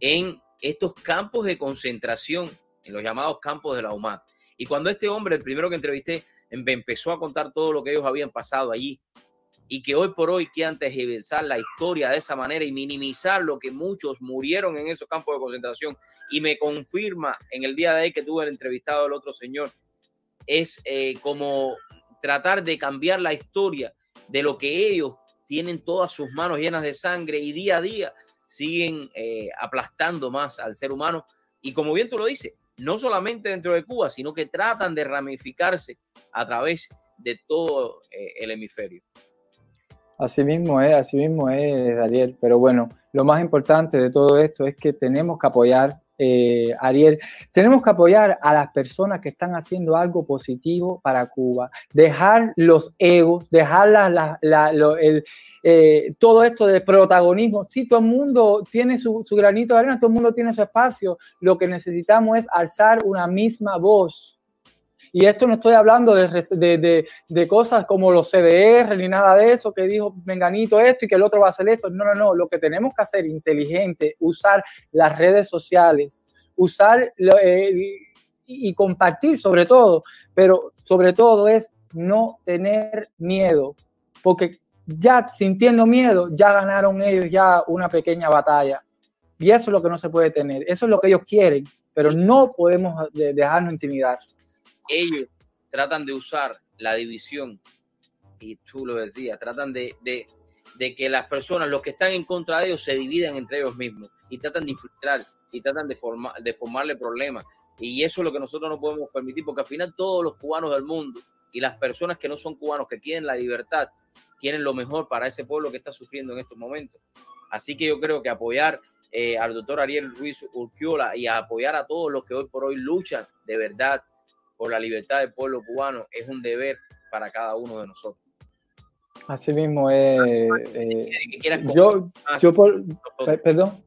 en estos campos de concentración, en los llamados campos de la UMA. Y cuando este hombre, el primero que entrevisté, em, empezó a contar todo lo que ellos habían pasado allí, y que hoy por hoy quieran tergiversar la historia de esa manera y minimizar lo que muchos murieron en esos campos de concentración. Y me confirma en el día de hoy que tuve el entrevistado del otro señor, es eh, como tratar de cambiar la historia de lo que ellos tienen todas sus manos llenas de sangre y día a día siguen eh, aplastando más al ser humano. Y como bien tú lo dices, no solamente dentro de Cuba, sino que tratan de ramificarse a través de todo eh, el hemisferio. Así mismo es, así mismo es, Ariel. Pero bueno, lo más importante de todo esto es que tenemos que apoyar, eh, Ariel, tenemos que apoyar a las personas que están haciendo algo positivo para Cuba. Dejar los egos, dejar la, eh, todo esto de protagonismo. Sí, todo el mundo tiene su granito de arena, todo el mundo tiene su espacio. Lo que necesitamos es alzar una misma voz y esto no estoy hablando de, de, de, cosas como los CDR ni nada de eso, que dijo Menganito esto y que el otro va a hacer esto. No, no, no. Lo que tenemos que hacer inteligente, usar las redes sociales, usar y compartir sobre todo, pero sobre todo es no tener miedo, porque ya sintiendo miedo, ya ganaron ellos ya una pequeña batalla. Y eso es lo que no se puede tener, eso es lo que ellos quieren, pero no podemos dejarnos intimidar. Ellos tratan de usar la división, y tú lo decías, tratan de, de, de que las personas, los que están en contra de ellos, se dividan entre ellos mismos y tratan de infiltrar y tratan de, formar, de formarle problemas. Y eso es lo que nosotros no podemos permitir, porque al final todos los cubanos del mundo y las personas que no son cubanos, que quieren la libertad, quieren lo mejor para ese pueblo que está sufriendo en estos momentos. Así que yo creo que apoyar eh, al doctor Ariel Ruiz Urquiola y apoyar a todos los que hoy por hoy luchan de verdad por la libertad del pueblo cubano es un deber para cada uno de nosotros. Así mismo, eh, eh, yo, yo por, perdón, perdón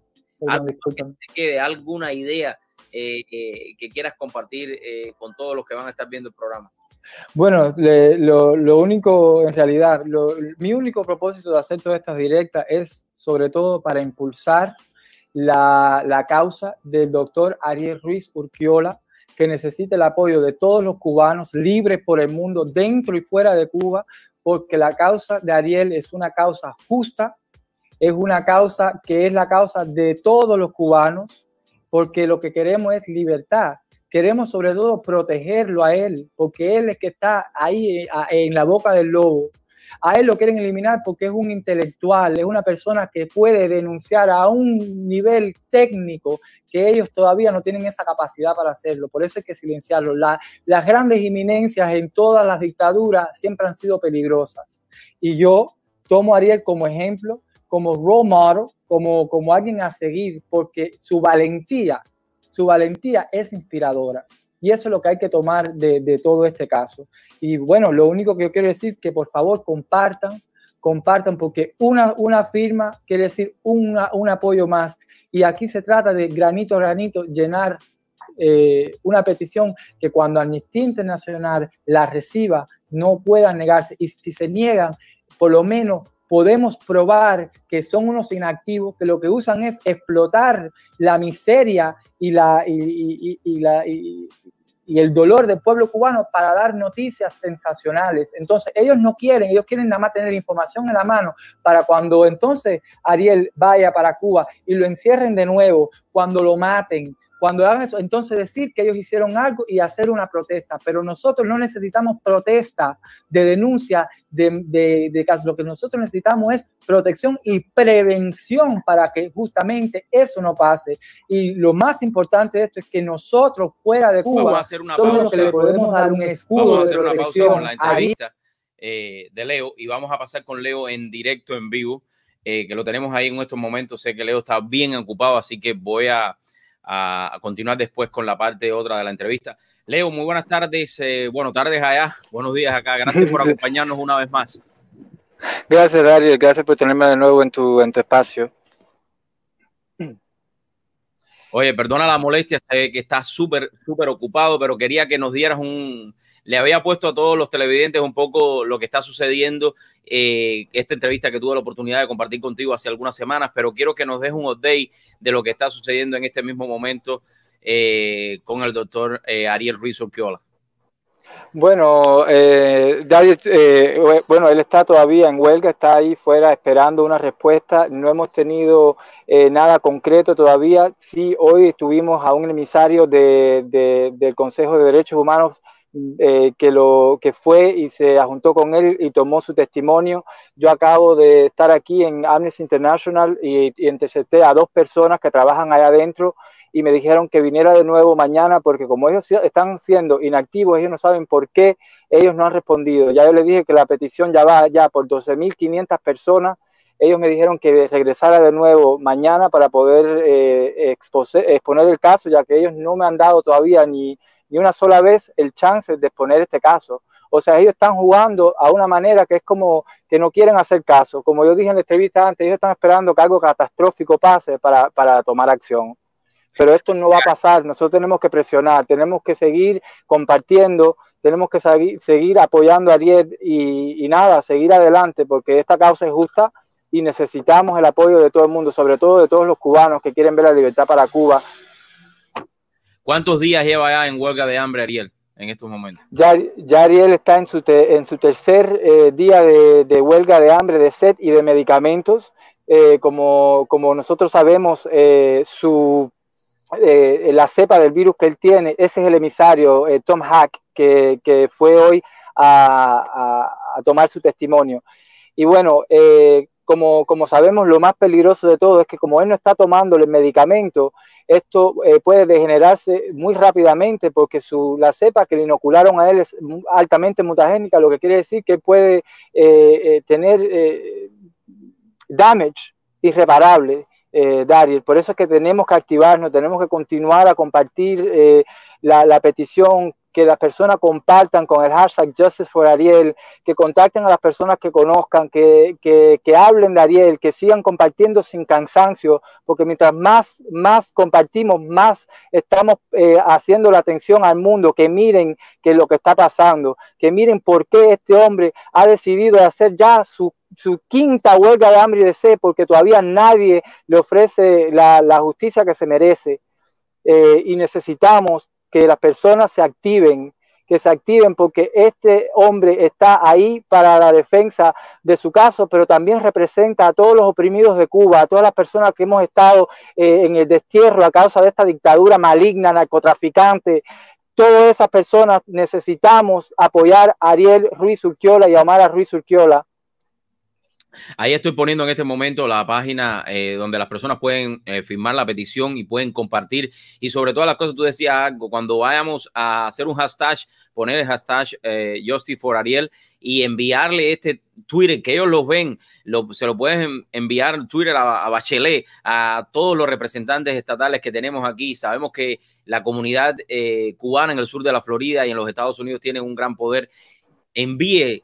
que quede alguna idea eh, que quieras compartir eh, con todos los que van a estar viendo el programa. Bueno, le, lo, lo, único, en realidad, lo, mi único propósito de hacer todas estas directas es sobre todo para impulsar la, la causa del doctor Ariel Ruiz Urquiola, que necesita el apoyo de todos los cubanos libres por el mundo, dentro y fuera de Cuba, porque la causa de Ariel es una causa justa, es una causa que es la causa de todos los cubanos, porque lo que queremos es libertad queremos sobre todo protegerlo a él, porque él es que está ahí eh, en la boca del lobo. A él lo quieren eliminar porque es un intelectual, es una persona que puede denunciar a un nivel técnico que ellos todavía no tienen esa capacidad para hacerlo. Por eso hay que silenciarlo. las grandes eminencias en todas las dictaduras siempre han sido peligrosas. Y yo tomo a Ariel como ejemplo, como role model, como, como alguien a seguir, porque su valentía su valentía es inspiradora. Y eso es lo que hay que tomar de, todo este caso. Y bueno, lo único que yo quiero decir que por favor compartan, compartan, porque una, una firma quiere decir un apoyo más. Y aquí se trata de granito a granito llenar eh, una petición que cuando Amnistía Internacional la reciba no puedan negarse. Y si se niegan, por lo menos podemos probar que son unos inactivos que lo que usan es explotar la miseria y, la, y, la, y, el dolor del pueblo cubano para dar noticias sensacionales. Entonces, ellos no quieren, ellos quieren nada más tener información en la mano para cuando entonces Ariel vaya para Cuba y lo encierren de nuevo, cuando lo maten, cuando hagan eso, entonces decir que ellos hicieron algo y hacer una protesta. Pero nosotros no necesitamos protesta de denuncia de, de, de casos. Lo que nosotros necesitamos es protección y prevención para que justamente eso no pase. Y lo más importante de esto es que nosotros fuera de Cuba vamos a hacer una somos los que le podemos dar un escudo vamos a hacer una pausa con la entrevista eh, de Leo y vamos a pasar con Leo en directo, en vivo, eh, que lo tenemos ahí en estos momentos. Sé que Leo está bien ocupado, así que voy a a, continuar después con la parte otra de la entrevista. Leo, muy buenas tardes. Eh, buenas tardes allá, buenos días acá. Gracias por acompañarnos una vez más. Gracias, Dario. Gracias por tenerme de nuevo en tu, en tu espacio. Oye, perdona la molestia, sé que estás súper, súper ocupado, pero quería que nos dieras un, le había puesto a todos los televidentes un poco lo que está sucediendo, eh, esta entrevista que tuve la oportunidad de compartir contigo hace algunas semanas, pero quiero que nos des un update de lo que está sucediendo en este mismo momento eh, con el doctor eh, Ariel Ruiz Urquiola. Bueno, eh, eh, bueno, él está todavía en huelga, está ahí fuera esperando una respuesta. No hemos tenido eh, nada concreto todavía. Sí, hoy estuvimos a un emisario de, de, del Consejo de Derechos Humanos eh, que, lo, que fue y se juntó con él y tomó su testimonio. Yo acabo de estar aquí en Amnesty International y, y a dos personas que trabajan allá adentro y me dijeron que viniera de nuevo mañana porque como ellos están siendo inactivos, ellos no saben por qué ellos no han respondido. Ya yo les dije que la petición ya va ya por 12.500 personas. Ellos me dijeron que regresara de nuevo mañana para poder eh, exponer el caso, ya que ellos no me han dado todavía ni, ni una sola vez el chance de exponer este caso. O sea, ellos están jugando a una manera que es como que no quieren hacer caso. Como yo dije en la entrevista antes, ellos están esperando que algo catastrófico pase para, para tomar acción pero esto no va a pasar, nosotros tenemos que presionar, tenemos que seguir compartiendo, tenemos que seguir, apoyando a Ariel y, y, nada, seguir adelante, porque esta causa es justa y necesitamos el apoyo de todo el mundo, sobre todo de todos los cubanos que quieren ver la libertad para Cuba. ¿Cuántos días lleva ya en huelga de hambre Ariel en estos momentos? Ya, ya Ariel está en su, en su tercer eh, día de, huelga de hambre, de sed y de medicamentos. Eh, como, como nosotros sabemos, eh, su la cepa del virus que él tiene, ese es el emisario, Tom Hack, que, que, fue hoy a, a, tomar su testimonio. Y bueno, como, como, sabemos, lo más peligroso de todo es que como él no está tomando el medicamento, esto eh, puede degenerarse muy rápidamente porque su, la cepa que le inocularon a él es altamente mutagénica, lo que quiere decir que puede eh, eh, tener damage irreparable. Dariel. Por eso es que tenemos que activarnos, tenemos que continuar a compartir la, la, petición, que las personas compartan con el hashtag Justice for Ariel, que contacten a las personas que conozcan, que, que, que, hablen de Ariel, que sigan compartiendo sin cansancio, porque mientras más, más compartimos, más estamos eh, haciendo la atención al mundo, que miren que lo que está pasando, que miren por qué este hombre ha decidido hacer ya su su quinta huelga de hambre y de sed porque todavía nadie le ofrece la, la justicia que se merece. Eh, y necesitamos que las personas se activen, que se activen porque este hombre está ahí para la defensa de su caso, pero también representa a todos los oprimidos de Cuba, a todas las personas que hemos estado eh, en el destierro a causa de esta dictadura maligna, narcotraficante. Todas esas personas necesitamos apoyar a Ariel Ruiz Urquiola y a Omar Ruiz Urquiola Ahí estoy poniendo en este momento la página eh, donde las personas pueden eh, firmar la petición y pueden compartir. Y sobre todas las cosas, tú decías algo, cuando vayamos a hacer un hashtag, poner el hashtag eh, for Ariel y enviarle este Twitter, que ellos los ven, se lo pueden enviar Twitter a, a, Bachelet, a todos los representantes estatales que tenemos aquí. Sabemos que la comunidad cubana en el sur de la Florida y en los Estados Unidos tiene un gran poder. Envíe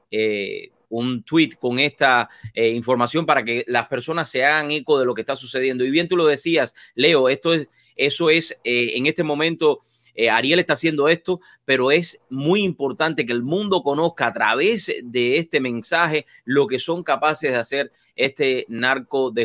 un tweet con esta eh, información para que las personas se hagan eco de lo que está sucediendo. Y bien tú lo decías, Leo, esto es, eso es eh, en este momento. Eh, Ariel está haciendo esto, pero es muy importante que el mundo conozca a través de este mensaje lo que son capaces de hacer este narco de,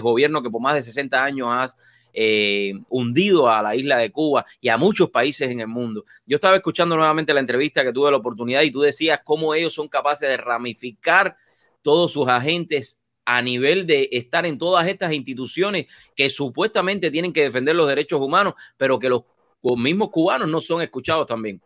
gobierno que por más de 60 años has eh, hundido a la isla de Cuba y a muchos países en el mundo. Yo estaba escuchando nuevamente la entrevista que tuve la oportunidad y tú decías cómo ellos son capaces de ramificar todos sus agentes a nivel de estar en todas estas instituciones que supuestamente tienen que defender los derechos humanos, pero que los, los mismos cubanos no son escuchados también.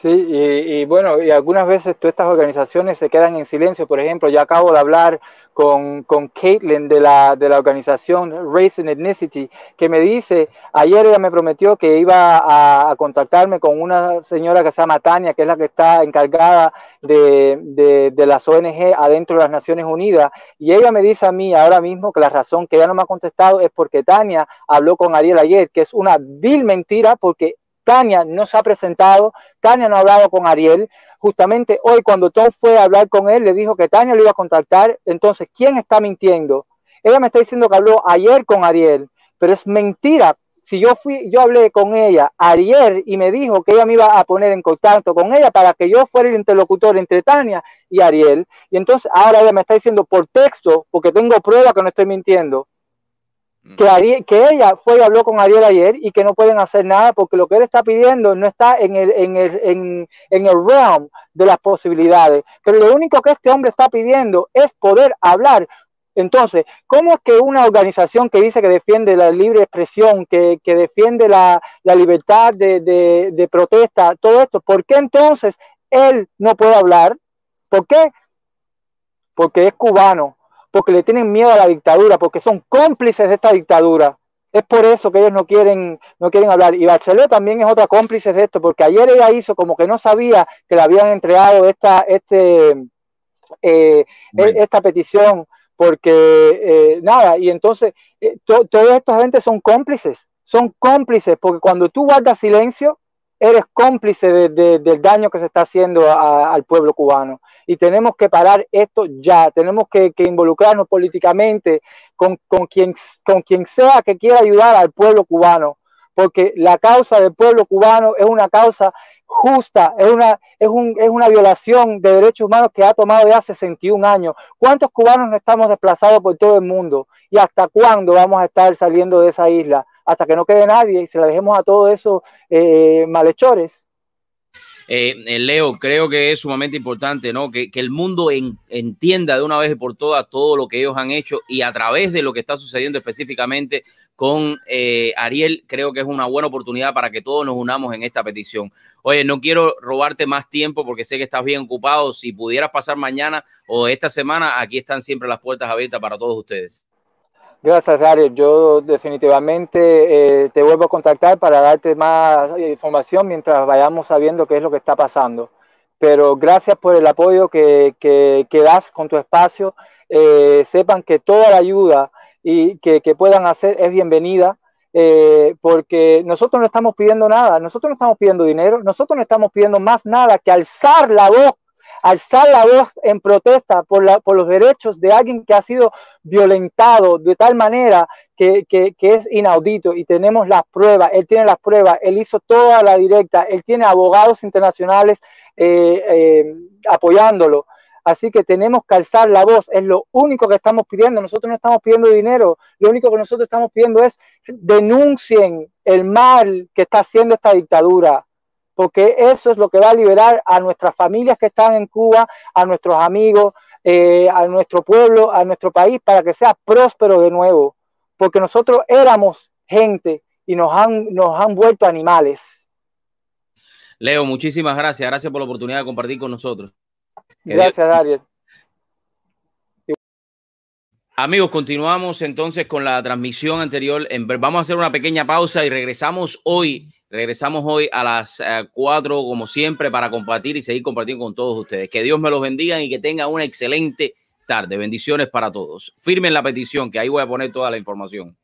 Sí, y, bueno, y algunas veces todas estas organizaciones se quedan en silencio. Por ejemplo, yo acabo de hablar con, con Caitlin de la, de la organización Race and Ethnicity, que me dice, ayer ella me prometió que iba a, contactarme con una señora que se llama Tania, que es la que está encargada de, de, de, las ONG adentro de las Naciones Unidas. Y ella me dice a mí ahora mismo que la razón que ella no me ha contestado es porque Tania habló con Ariel ayer, que es una vil mentira porque Tania no se ha presentado, Tania no ha hablado con Ariel. Justamente hoy cuando Tom fue a hablar con él, le dijo que Tania lo iba a contactar. Entonces, ¿quién está mintiendo? Ella me está diciendo que habló ayer con Ariel, pero es mentira. Si yo fui, yo hablé con ella ayer y me dijo que ella me iba a poner en contacto con ella para que yo fuera el interlocutor entre Tania y Ariel. Y entonces ahora ella me está diciendo por texto, porque tengo prueba que no estoy mintiendo, que, que ella fue y habló con Ariel ayer y que no pueden hacer nada porque lo que él está pidiendo no está en el, en el, en, en el realm de las posibilidades. Pero lo único que este hombre está pidiendo es poder hablar. Entonces, ¿cómo es que una organización que dice que defiende la libre expresión, que, que defiende la, la libertad de, de, de protesta, todo esto, ¿por qué entonces él no puede hablar? ¿Por qué? Porque es cubano, porque le tienen miedo a la dictadura, porque son cómplices de esta dictadura. Es por eso que ellos no quieren, no quieren hablar. Y Barcelona también es otra cómplice de esto, porque ayer ella hizo como que no sabía que le habían entregado esta, este, eh, e, esta petición, porque eh, nada, y entonces eh, toda esta gente son cómplices, son cómplices, porque cuando tú guardas silencio, eres cómplice del daño que se está haciendo al pueblo cubano. Y tenemos que parar esto ya, tenemos que, involucrarnos políticamente con, quien, con quien sea que quiera ayudar al pueblo cubano, porque la causa del pueblo cubano es una causa justa, es una, es, es una violación de derechos humanos que ha tomado ya 61 años. ¿Cuántos cubanos no estamos desplazados por todo el mundo? ¿Y hasta cuándo vamos a estar saliendo de esa isla? Hasta que no quede nadie y se la dejemos a todos esos eh, malhechores. Eh, eh, Leo, creo que es sumamente importante, ¿no? Que, el mundo entienda de una vez y por todas todo lo que ellos han hecho y a través de lo que está sucediendo específicamente con Ariel, creo que es una buena oportunidad para que todos nos unamos en esta petición. Oye, no quiero robarte más tiempo porque sé que estás bien ocupado. Si pudieras pasar mañana o esta semana, aquí están siempre las puertas abiertas para todos ustedes. Gracias, Ariel. Yo definitivamente eh, te vuelvo a contactar para darte más información mientras vayamos sabiendo qué es lo que está pasando. Pero gracias por el apoyo que, que, das con tu espacio. Eh, sepan que toda la ayuda y que, que puedan hacer es bienvenida. Eh, porque nosotros no estamos pidiendo nada, nosotros no estamos pidiendo dinero, nosotros no estamos pidiendo más nada que alzar la voz alzar la voz en protesta por, los derechos de alguien que ha sido violentado de tal manera que, es inaudito y tenemos las pruebas, él tiene las pruebas, él hizo toda la directa, él tiene abogados internacionales eh, eh, apoyándolo. Así que tenemos que alzar la voz, es lo único que estamos pidiendo. Nosotros no estamos pidiendo dinero, lo único que nosotros estamos pidiendo es denuncien el mal que está haciendo esta dictadura porque eso es lo que va a liberar a nuestras familias que están en Cuba, a nuestros amigos, eh, a nuestro pueblo, a nuestro país, para que sea próspero de nuevo, porque nosotros éramos gente y nos han, nos han vuelto animales. Leo, muchísimas gracias. Gracias por la oportunidad de compartir con nosotros. gracias, Dariel. Amigos, continuamos entonces con la transmisión anterior. Vamos a hacer una pequeña pausa y regresamos hoy Regresamos hoy a las 4, eh, como siempre, para compartir y seguir compartiendo con todos ustedes. Que Dios me los bendiga y que tengan una excelente tarde. Bendiciones para todos. Firmen la petición, que ahí voy a poner toda la información.